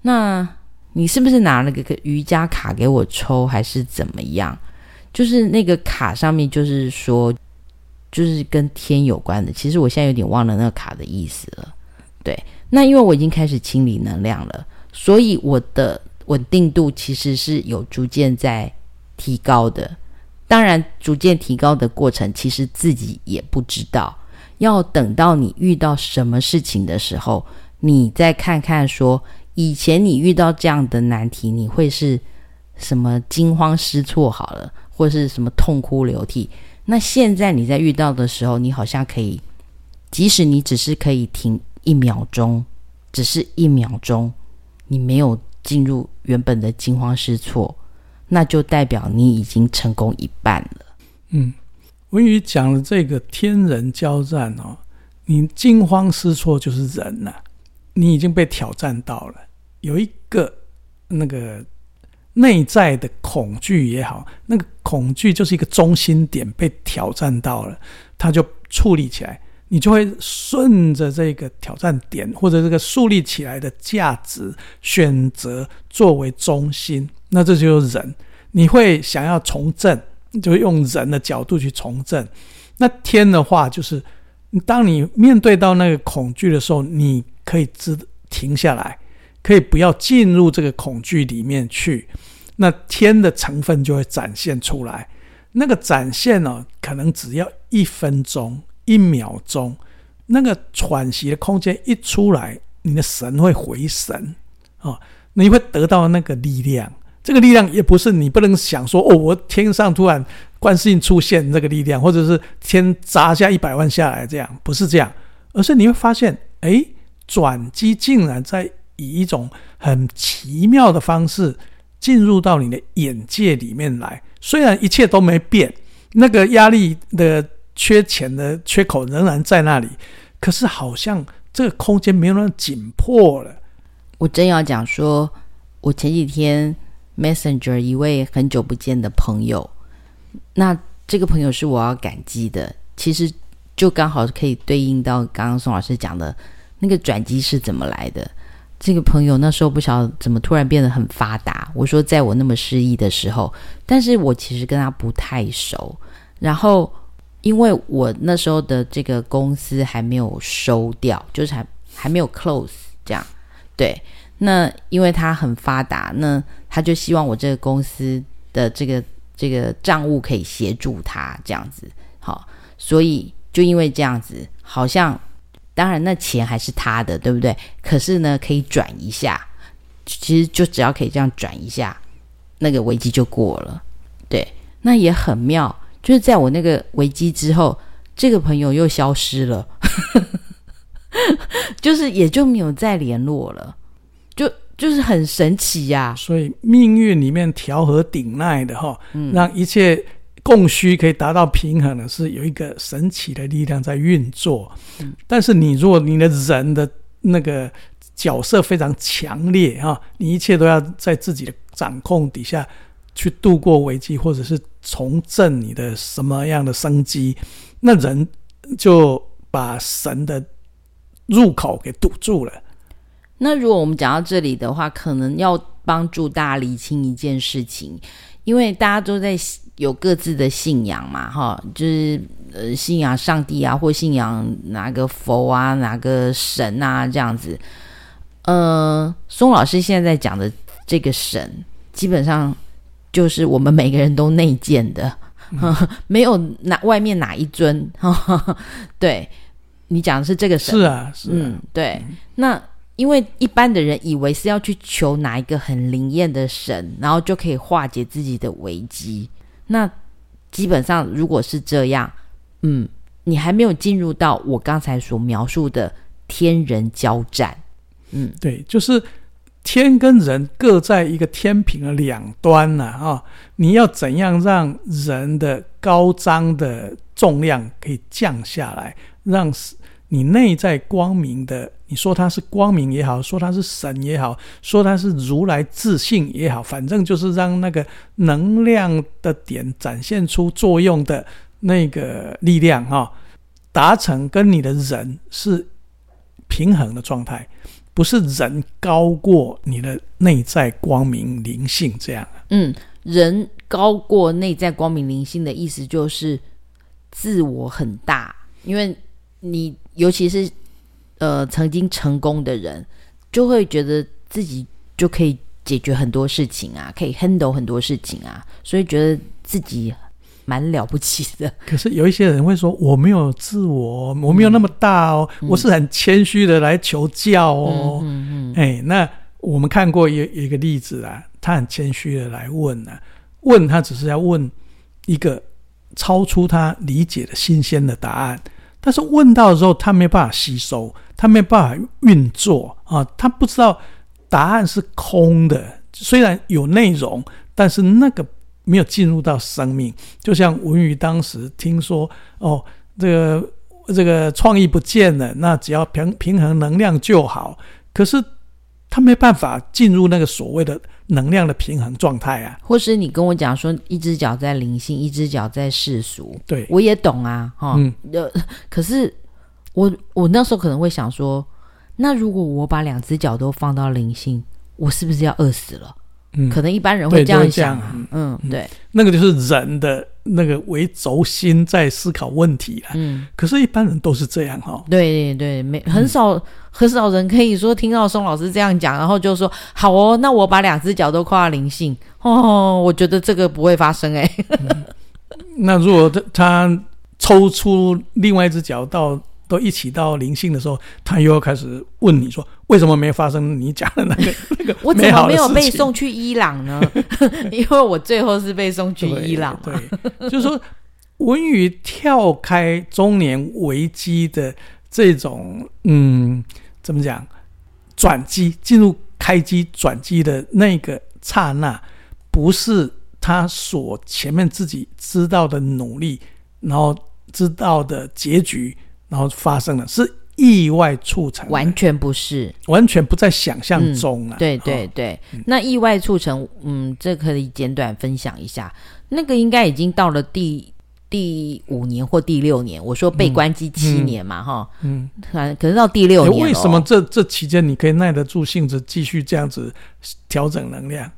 那你是不是拿了个瑜伽卡给我抽还是怎么样？就是那个卡上面就是说。就是跟天有关的，其实我现在有点忘了那个卡的意思了。对，那因为我已经开始清理能量了，所以我的稳定度其实是有逐渐在提高的。当然，逐渐提高的过程，其实自己也不知道。要等到你遇到什么事情的时候，你再看看说，以前你遇到这样的难题，你会是什么惊慌失措？好了，或是什么痛哭流涕？那现在你在遇到的时候，你好像可以，即使你只是可以停一秒钟，只是一秒钟，你没有进入原本的惊慌失措，那就代表你已经成功一半了。嗯，文宇讲的这个天人交战哦，你惊慌失措就是人呐、你已经被挑战到了，有一个那个。内在的恐惧也好，那个恐惧就是一个中心点被挑战到了，他就矗立起来，你就会顺着这个挑战点或者这个树立起来的价值选择作为中心，那这就是人。你会想要从政，就用人的角度去从政。那天的话，就是当你面对到那个恐惧的时候，你可以知停下来。可以不要进入这个恐惧里面去，那天的成分就会展现出来。那个展现呢、哦，可能只要一分钟、一秒钟，那个喘息的空间一出来，你的神会回神哦，你会得到那个力量。这个力量也不是你不能想说哦，我天上突然观世音出现这个力量，或者是天砸下一百万下来这样，不是这样，而是你会发现，哎，转机竟然在。以一种很奇妙的方式进入到你的眼界里面来，虽然一切都没变，那个压力的缺钱的缺口仍然在那里，可是好像这个空间没有那么紧迫了。我真要讲说，我前几天 Messenger 一位很久不见的朋友，那这个朋友是我要感激的，其实就刚好可以对应到刚刚宋老师讲的那个转机是怎么来的。这个朋友那时候不晓得怎么突然变得很发达。我说，在我那么失意的时候，但是我其实跟他不太熟。然后，因为我那时候的这个公司还没有收掉，就是还还没有 close 这样。对，那因为他很发达，那他就希望我这个公司的这个这个账务可以协助他这样子。好，所以就因为这样子，好像。当然，那钱还是他的，对不对？可是呢，可以转一下，其实就只要可以这样转一下，那个危机就过了。对，那也很妙，就是在我那个危机之后，这个朋友又消失了，就是也就没有再联络了，就就是很神奇呀、啊。所以命运里面调和顶耐的哈，让一切。供需可以达到平衡的是有一个神奇的力量在运作，但是你如果你的人的那个角色非常强烈哈，你一切都要在自己的掌控底下去度过危机，或者是重振你的什么样的生机，那人就把神的入口给堵住了。那如果我们讲到这里的话，可能要帮助大家理清一件事情，因为大家都在。有各自的信仰嘛，哈，就是呃，信仰上帝啊，或信仰哪个佛啊，哪个神啊，这样子。呃，松老师现在在讲的这个神，基本上就是我们每个人都内建的，嗯、没有哪外面哪一尊。呵 呵对，你讲的是这个神，是啊，是啊，嗯，对，那。因为一般的人以为是要去求哪一个很灵验的神，然后就可以化解自己的危机。那基本上，如果是这样，嗯，你还没有进入到我刚才所描述的天人交战，嗯，对，就是天跟人各在一个天平的两端呢，啊，你要怎样让人的高张的重量可以降下来，让你内在光明的，你说它是光明也好，说它是神也好，说它是如来自信也好，反正就是让那个能量的点展现出作用的那个力量哈，达成跟你的人是平衡的状态，不是人高过你的内在光明灵性这样。嗯，人高过内在光明灵性的意思就是自我很大，因为你。尤其是，呃，曾经成功的人，就会觉得自己就可以解决很多事情啊，可以 handle 很多事情啊，所以觉得自己蛮了不起的。可是有一些人会说，我没有自我，我没有那么大哦，嗯、我是很谦虚的来求教哦。嗯嗯，嗯。哎，那我们看过一一个例子啊，他很谦虚的来问呢、啊，问他只是要问一个超出他理解的新鲜的答案，但是问到的时候，他没办法吸收，他没办法运作啊，他不知道答案是空的，虽然有内容。但是那个没有进入到生命，就像文宇当时听说哦，这个这个创意不见了，那只要平平衡能量就好。可是他没办法进入那个所谓的能量的平衡状态啊。或是你跟我讲说，一只脚在灵性，一只脚在世俗，对，我也懂啊，哈，嗯，可是我我那时候可能会想说，那如果我把两只脚都放到灵性，我是不是要饿死了？嗯，可能一般人会这样想啊，嗯，对，那个就是人的那个为轴心在思考问题啊，嗯，可是，一般人都是这样哈，对对对，没很少、嗯、很少人可以说听到宋老师这样讲，然后就说好哦，那我把两只脚都跨到灵性。哦，我觉得这个不会发生哎、嗯，那如果他他抽出另外一只脚到。都一起到灵性的时候，他又要开始问你说：“为什么没有发生你讲的那个 那个？我怎么没有被送去伊朗呢？因为我最后是被送去伊朗。对”对，就是说，文宇跳开中年危机的这种嗯，怎么讲？转机进入开机转机的那个刹那，不是他所前面自己知道的努力，然后知道的结局。然后发生了，是意外促成，完全不是，完全不在想象中啊！嗯、对对对、哦，那意外促成，嗯，这可以简短分享一下。那个应该已经到了第第五年或第六年，我说被关机七年嘛，哈，嗯，可可是到第六年，为什么这这期间你可以耐得住性子，继续这样子调整能量？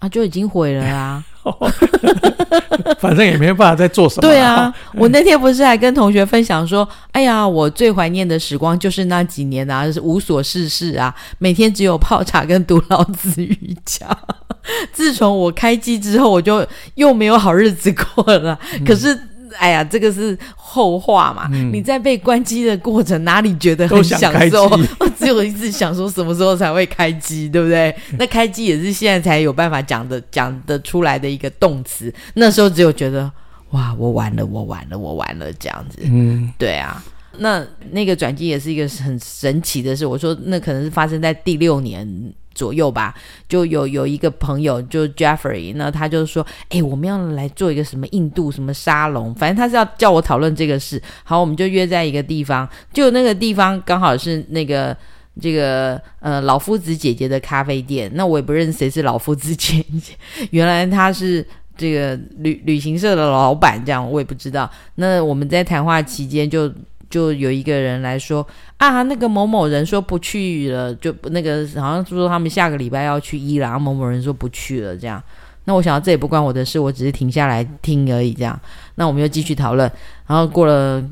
啊，就已经毁了啊！反正也没办法再做什么。对啊，我那天不是还跟同学分享说，哎呀，我最怀念的时光就是那几年啊，就是无所事事啊，每天只有泡茶跟读老子瑜伽。自从我开机之后，我就又没有好日子过了。嗯、可是。哎呀，这个是后话嘛。嗯、你在被关机的过程，哪里觉得很享受？我只有一直想说，什么时候才会开机，对不对？那开机也是现在才有办法讲的讲得出来的一个动词。那时候只有觉得，哇，我完了，我完了，我完了，这样子。嗯，对啊。那那个转机也是一个很神奇的事。我说，那可能是发生在第六年。左右吧，就有有一个朋友，就 Jeffrey，那他就说，哎、我们要来做一个什么印度什么沙龙，反正他是要叫我讨论这个事。好，我们就约在一个地方，就那个地方刚好是那个这个呃老夫子姐姐的咖啡店。那我也不认谁是老夫子姐姐，原来他是这个旅旅行社的老板，这样我也不知道。那我们在谈话期间就。就有一个人来说啊，那个某某人说不去了，就那个好像说他们下个礼拜要去伊朗，某某人说不去了，这样。那我想到这也不关我的事，我只是停下来听而已，这样。那我们又继续讨论，然后过了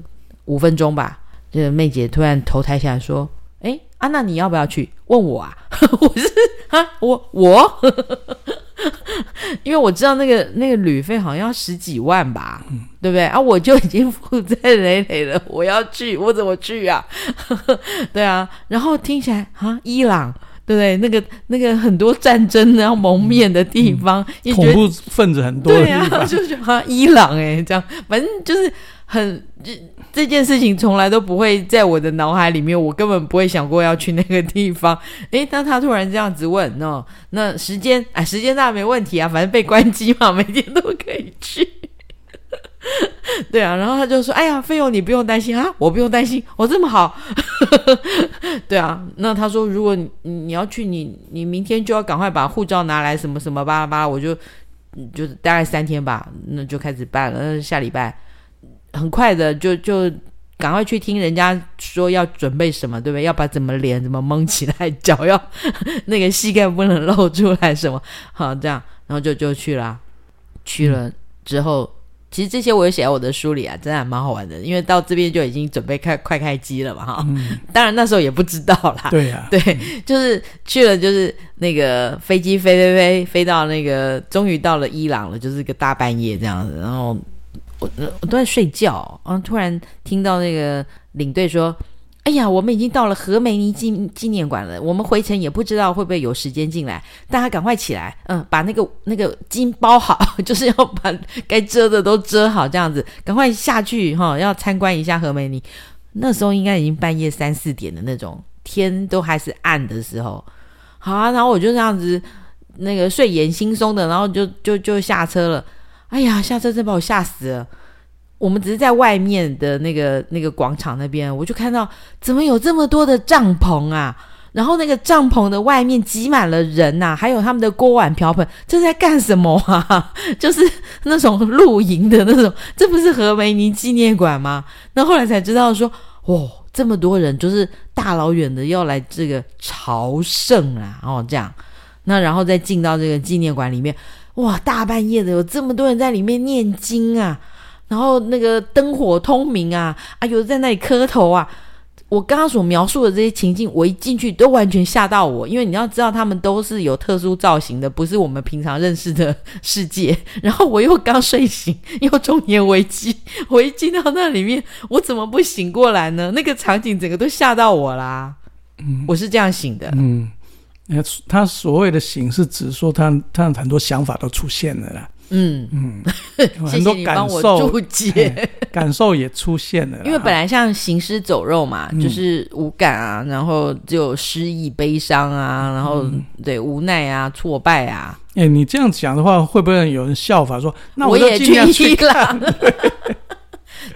五分钟吧，这个妹姐突然头抬起来说：“哎，啊，那你要不要去？问我啊？我是啊，我我。”因为我知道那个那个旅费好像要十几万吧，嗯、对不对啊？我就已经 负债累累了，我要去，我怎么去啊？对啊，然后听起来啊，伊朗，对不对？那个那个很多战争然后蒙面的地方，恐怖分子很多的地方，对啊，就是啊，伊朗哎，这样，反正就是。很这这件事情从来都不会在我的脑海里面，我根本不会想过要去那个地方。诶，当他突然这样子问，哦，那时间啊，时间当然没问题啊，反正被关机嘛，每天都可以去。对啊，然后他就说：“哎呀，费用你不用担心啊，我不用担心，我这么好。”对啊，那他说：“如果你你要去，你你明天就要赶快把护照拿来，什么什么巴拉巴拉，我就就是大概三天吧，那就开始办了。下礼拜。”很快的，就就赶快去听人家说要准备什么，对不对？要把怎么脸怎么蒙起来，脚要 那个膝盖不能露出来，什么好这样，然后就就去了。去了之后，其实这些我也写在我的书里啊，真的还蛮好玩的。因为到这边就已经准备开快开机了嘛，哈、嗯。当然那时候也不知道啦。对呀、啊，对，就是去了，就是那个飞机飞飞飞飞到那个，终于到了伊朗了，就是个大半夜这样子，然后。我我都在睡觉，嗯，突然听到那个领队说。哎呀，我们已经到了何梅尼纪纪念馆了。我们回程也不知道会不会有时间进来，大家赶快起来，嗯，把那个那个巾包好，就是要把该遮的都遮好，这样子，赶快下去哈、哦，要参观一下何梅尼。那时候应该已经半夜三四点的那种，天都还是暗的时候。好啊，然后我就这样子，那个睡眼惺忪的，然后就就就下车了。哎呀，下车真把我吓死了。我们只是在外面的那个那个广场那边，我就看到怎么有这么多的帐篷啊！然后那个帐篷的外面挤满了人呐、还有他们的锅碗瓢盆，这是在干什么啊？就是那种露营的那种，这不是何梅尼纪念馆吗？那后来才知道说，哦，这么多人就是大老远的要来这个朝圣啊！哦，这样，那然后再进到这个纪念馆里面，哇，大半夜的有这么多人在里面念经啊！然后那个灯火通明啊，啊，有在那里磕头啊。我刚刚所描述的这些情境，我一进去都完全吓到我，因为你要知道，他们都是有特殊造型的，不是我们平常认识的世界。然后我又刚睡醒，又中年危机，我一进到那里面，我怎么不醒过来呢？那个场景整个都吓到我啦。嗯，我是这样醒的。嗯，他所谓的醒，是指说他他很多想法都出现了啦。嗯嗯，谢谢你帮我注解，感受也出现了。因为本来像行尸走肉嘛，嗯、就是无感啊，然后就失意、悲伤啊，然后、嗯、对无奈啊、挫败啊。哎、欸，你这样讲的话，会不会有人效法说？那我，我也去一趟。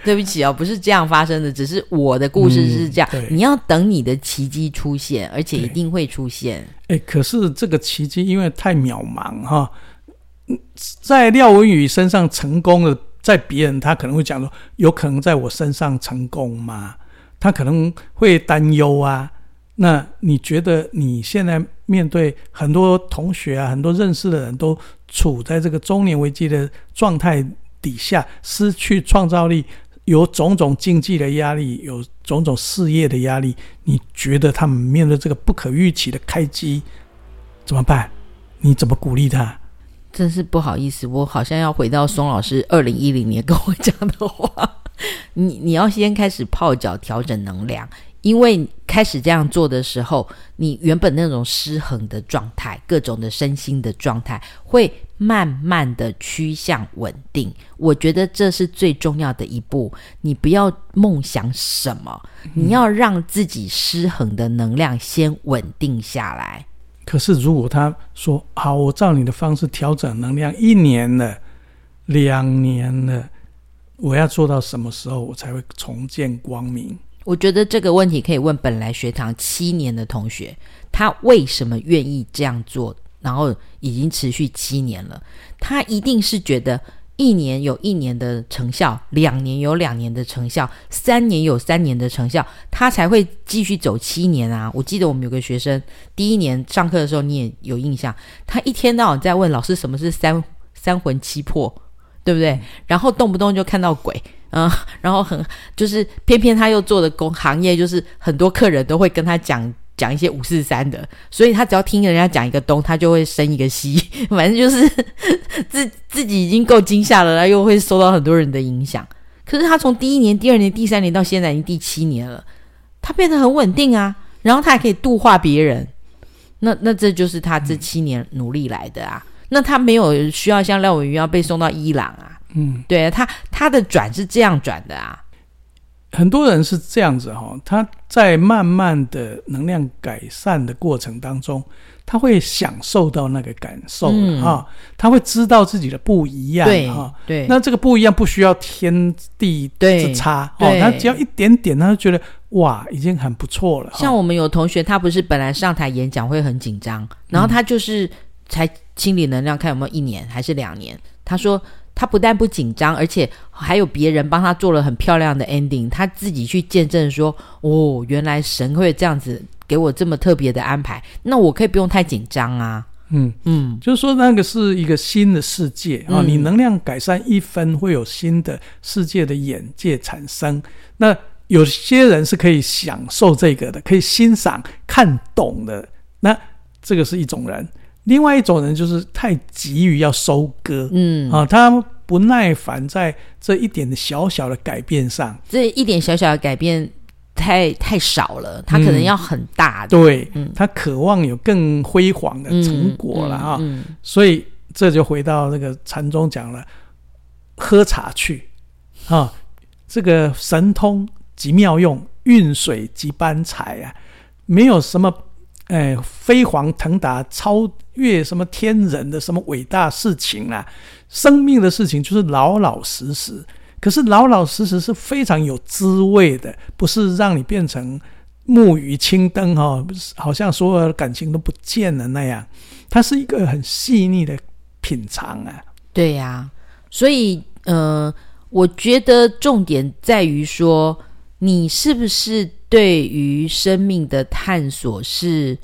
对不起啊、哦，不是这样发生的，只是我的故事是这样。嗯、你要等你的奇迹出现，而且一定会出现。哎、欸，可是这个奇迹因为太渺茫哈。在廖文宇身上成功的，在别人他可能会讲说，有可能在我身上成功吗？他可能会担忧啊。那你觉得你现在面对很多同学啊，很多认识的人都处在这个中年危机的状态底下，失去创造力，有种种经济的压力，有种种事业的压力，你觉得他们面对这个不可预期的开机怎么办？你怎么鼓励他？真是不好意思，我好像要回到松老师二零一零年跟我讲的话。你你要先开始泡脚调整能量，因为开始这样做的时候，你原本那种失衡的状态，各种的身心的状态，会慢慢的趋向稳定。我觉得这是最重要的一步。你不要梦想什么，你要让自己失衡的能量先稳定下来。可是，如果他说好，我照你的方式调整能量，一年了，两年了，我要做到什么时候，我才会重见光明？我觉得这个问题可以问本来学堂七年的同学，他为什么愿意这样做？然后已经持续七年了，他一定是觉得。一年有一年的成效，两年有两年的成效，三年有三年的成效，他才会继续走七年啊！我记得我们有个学生，第一年上课的时候你也有印象，他一天到晚在问老师什么是三三魂七魄，对不对？然后动不动就看到鬼，嗯，然后很 就是偏偏他又做的工行业，就是很多客人都会跟他讲。讲一些五四三的，所以他只要听人家讲一个东，他就会生一个西，反正就是 自自己已经够惊吓了，然后又会受到很多人的影响。可是他从第一年、第二年、第三年到现在已经第七年了，他变得很稳定啊，然后他还可以度化别人，那那这就是他这七年努力来的啊。嗯、那他没有需要像廖文瑜要被送到伊朗啊，嗯，对啊，他他的转是这样转的啊。很多人是这样子哈，他在慢慢的能量改善的过程当中，他会享受到那个感受哈，他会知道自己的不一样哈。对，那这个不一样不需要天地之差哦，他只要一点点，他就觉得哇，已经很不错了。像我们有同学，他不是本来上台演讲会很紧张，然后他就是才清理能量，看有没有一年还是两年，他说。他不但不紧张，而且还有别人帮他做了很漂亮的 ending。他自己去见证说：“哦，原来神会这样子给我这么特别的安排，那我可以不用太紧张啊。”嗯嗯，就是说那个是一个新的世界啊、嗯哦！你能量改善一分，会有新的世界的眼界产生。那有些人是可以享受这个的，可以欣赏、看懂的。那这个是一种人。另外一种人就是太急于要收割，嗯啊，他不耐烦在这一点的小小的改变上，这一点小小的改变太太少了，他可能要很大的。嗯、对，嗯、他渴望有更辉煌的成果了啊。所以这就回到那个禅宗讲了，喝茶去啊，这个神通即妙用，运水即搬财啊，没有什么。哎，飞黄腾达、超越什么天人的什么伟大事情啊？生命的事情就是老老实实。可是老老实实是非常有滋味的，不是让你变成木鱼青灯哈，好像所有的感情都不见了那样。它是一个很细腻的品尝啊。对呀、所以呃，我觉得重点在于说，你是不是？对于生命的探索是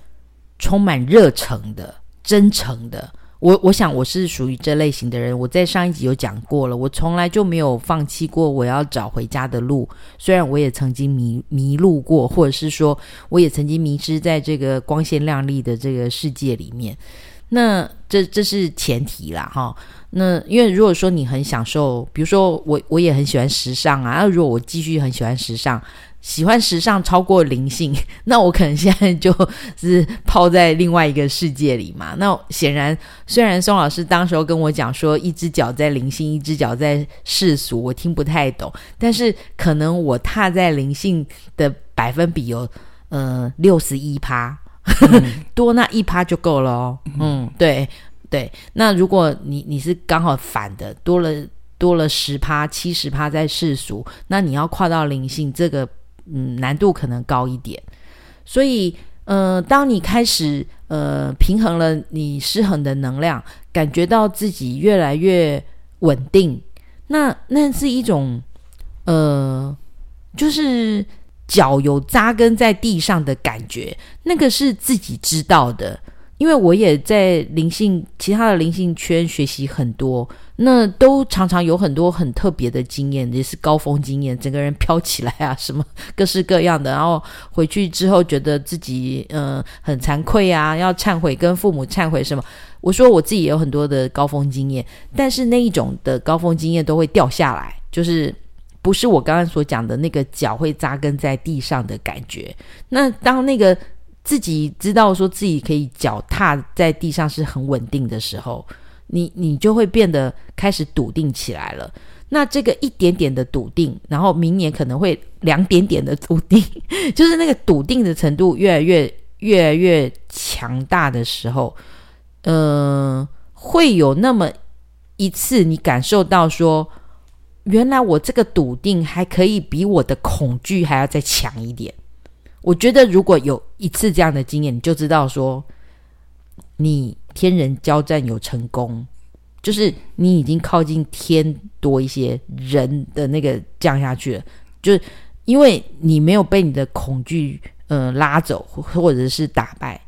充满热诚的、真诚的。我我想我是属于这类型的人。我在上一集有讲过了，我从来就没有放弃过我要找回家的路。虽然我也曾经迷迷路过，或者是说我也曾经迷失在这个光鲜亮丽的这个世界里面。那这这是前提啦，哈。那因为如果说你很享受，比如说我我也很喜欢时尚啊。那如果我继续很喜欢时尚。喜欢时尚超过灵性，那我可能现在就是泡在另外一个世界里嘛。那显然，虽然宋老师当时候跟我讲说，一只脚在灵性，一只脚在世俗，我听不太懂。但是可能我踏在灵性的百分比有呃六十一趴，嗯、多那一趴就够了哦。嗯，对对。那如果你你是刚好反的，多了多了十趴、七十趴在世俗，那你要跨到灵性这个。嗯，难度可能高一点，所以，呃，当你开始呃平衡了你失衡的能量，感觉到自己越来越稳定，那那是一种呃，就是脚有扎根在地上的感觉，那个是自己知道的。因为我也在灵性其他的灵性圈学习很多，那都常常有很多很特别的经验，也是高峰经验，整个人飘起来啊，什么各式各样的。然后回去之后觉得自己呃很惭愧啊，要忏悔，跟父母忏悔什么。我说我自己也有很多的高峰经验，但是那一种的高峰经验都会掉下来，就是不是我刚刚所讲的那个脚会扎根在地上的感觉。那当那个。自己知道说自己可以脚踏在地上是很稳定的时候，你你就会变得开始笃定起来了。那这个一点点的笃定，然后明年可能会两点点的笃定，就是那个笃定的程度越来越越来越强大的时候，呃，会有那么一次你感受到说，原来我这个笃定还可以比我的恐惧还要再强一点。我觉得，如果有一次这样的经验，你就知道说，你天人交战有成功，就是你已经靠近天多一些，人的那个降下去了，就是因为你没有被你的恐惧呃拉走，或者是打败。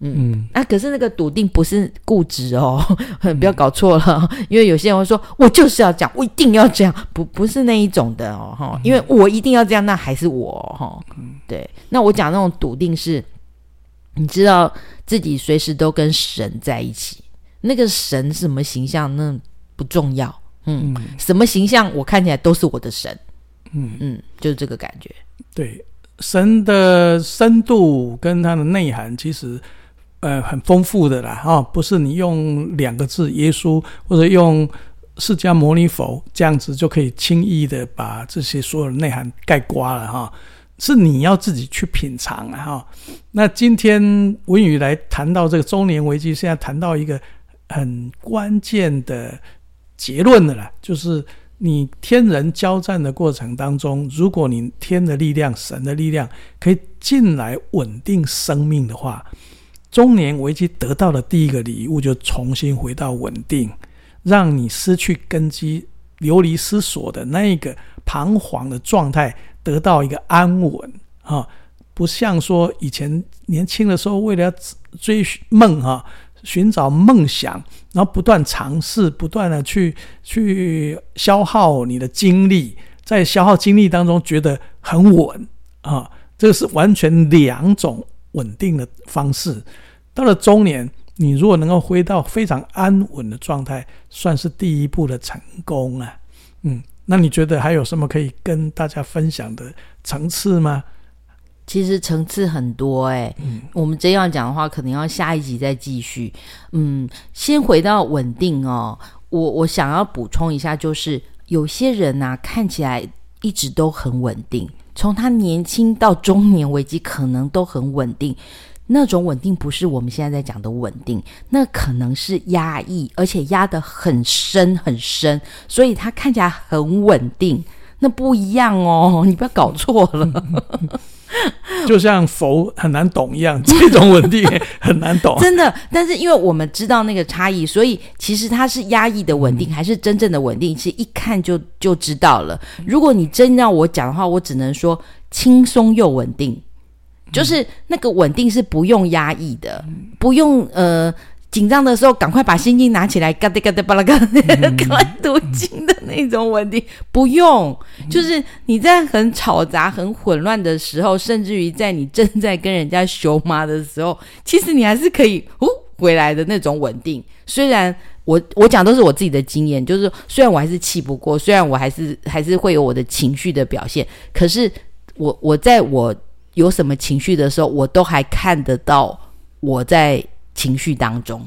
嗯，嗯啊，可是那个笃定不是固执哦，不要搞错了。嗯、因为有些人会说，我就是要讲，我一定要这样，不不是那一种的哦，哈。因为我一定要这样，那还是我哈。嗯，对。那我讲那种笃定是，你知道自己随时都跟神在一起，那个神什么形象那不重要，嗯，嗯什么形象我看起来都是我的神，嗯嗯，就是这个感觉。对，神的深度跟它的内涵其实。呃，很丰富的啦，哈、哦，不是你用两个字“耶稣”或者用“释迦牟尼佛”这样子就可以轻易的把这些所有的内涵盖刮了哈、哦。是你要自己去品尝啊哈、那今天文宇来谈到这个中年危机，现在谈到一个很关键的结论的啦，就是你天人交战的过程当中，如果你天的力量、神的力量可以进来稳定生命的话。中年危机得到的第一个礼物，就重新回到稳定，让你失去根基、流离失所的那一个彷徨的状态得到一个安稳啊！不像说以前年轻的时候，为了追梦哈，寻找梦想，然后不断尝试，不断的去去消耗你的精力，在消耗精力当中觉得很稳啊！这是完全两种稳定的方式。到了中年，你如果能够回到非常安稳的状态，算是第一步的成功啊。嗯，那你觉得还有什么可以跟大家分享的层次吗？其实层次很多哎、欸，嗯，我们这样讲的话，可能要下一集再继续。嗯，先回到稳定哦，我我想要补充一下，就是有些人呐、啊，看起来一直都很稳定，从他年轻到中年危机，可能都很稳定。那种稳定不是我们现在在讲的稳定，那可能是压抑，而且压得很深很深，所以它看起来很稳定，那不一样哦，你不要搞错了。就像佛很难懂一样，这种稳定 很难懂。真的，但是因为我们知道那个差异，所以其实它是压抑的稳定，还是真正的稳定，其实一看就就知道了。如果你真让我讲的话，我只能说轻松又稳定。就是那个稳定是不用压抑的，不用呃紧张的时候赶快把心经拿起来，嘎哒嘎哒巴拉嘎，赶快读经的那种稳定，不用。就是你在很吵杂、很混乱的时候，甚至于在你正在跟人家修妈的时候，其实你还是可以哦回来的那种稳定。虽然我我讲都是我自己的经验，就是虽然我还是气不过，虽然我还是还是会有我的情绪的表现，可是我我在我。有什么情绪的时候，我都还看得到我在情绪当中。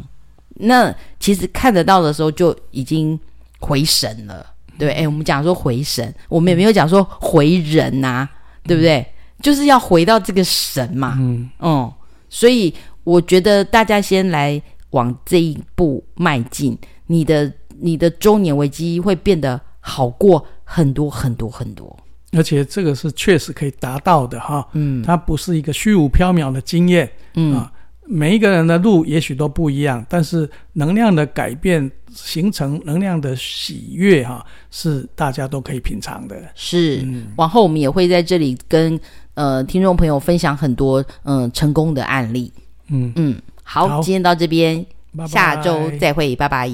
那其实看得到的时候，就已经回神了，对。哎，我们讲说回神，我们也没有讲说回人呐、啊，对不对？就是要回到这个神嘛。嗯嗯。所以我觉得大家先来往这一步迈进，你的你的中年危机会变得好过很多很多很多。而且这个是确实可以达到的哈，嗯，它不是一个虚无缥缈的经验，嗯。啊，每一个人的路也许都不一样，但是能量的改变形成能量的喜悦哈，是大家都可以品尝的。是，嗯，往后我们也会在这里跟呃听众朋友分享很多嗯，呃，成功的案例。嗯。嗯，好，好，今天到这边，拜拜，下周再会，拜拜。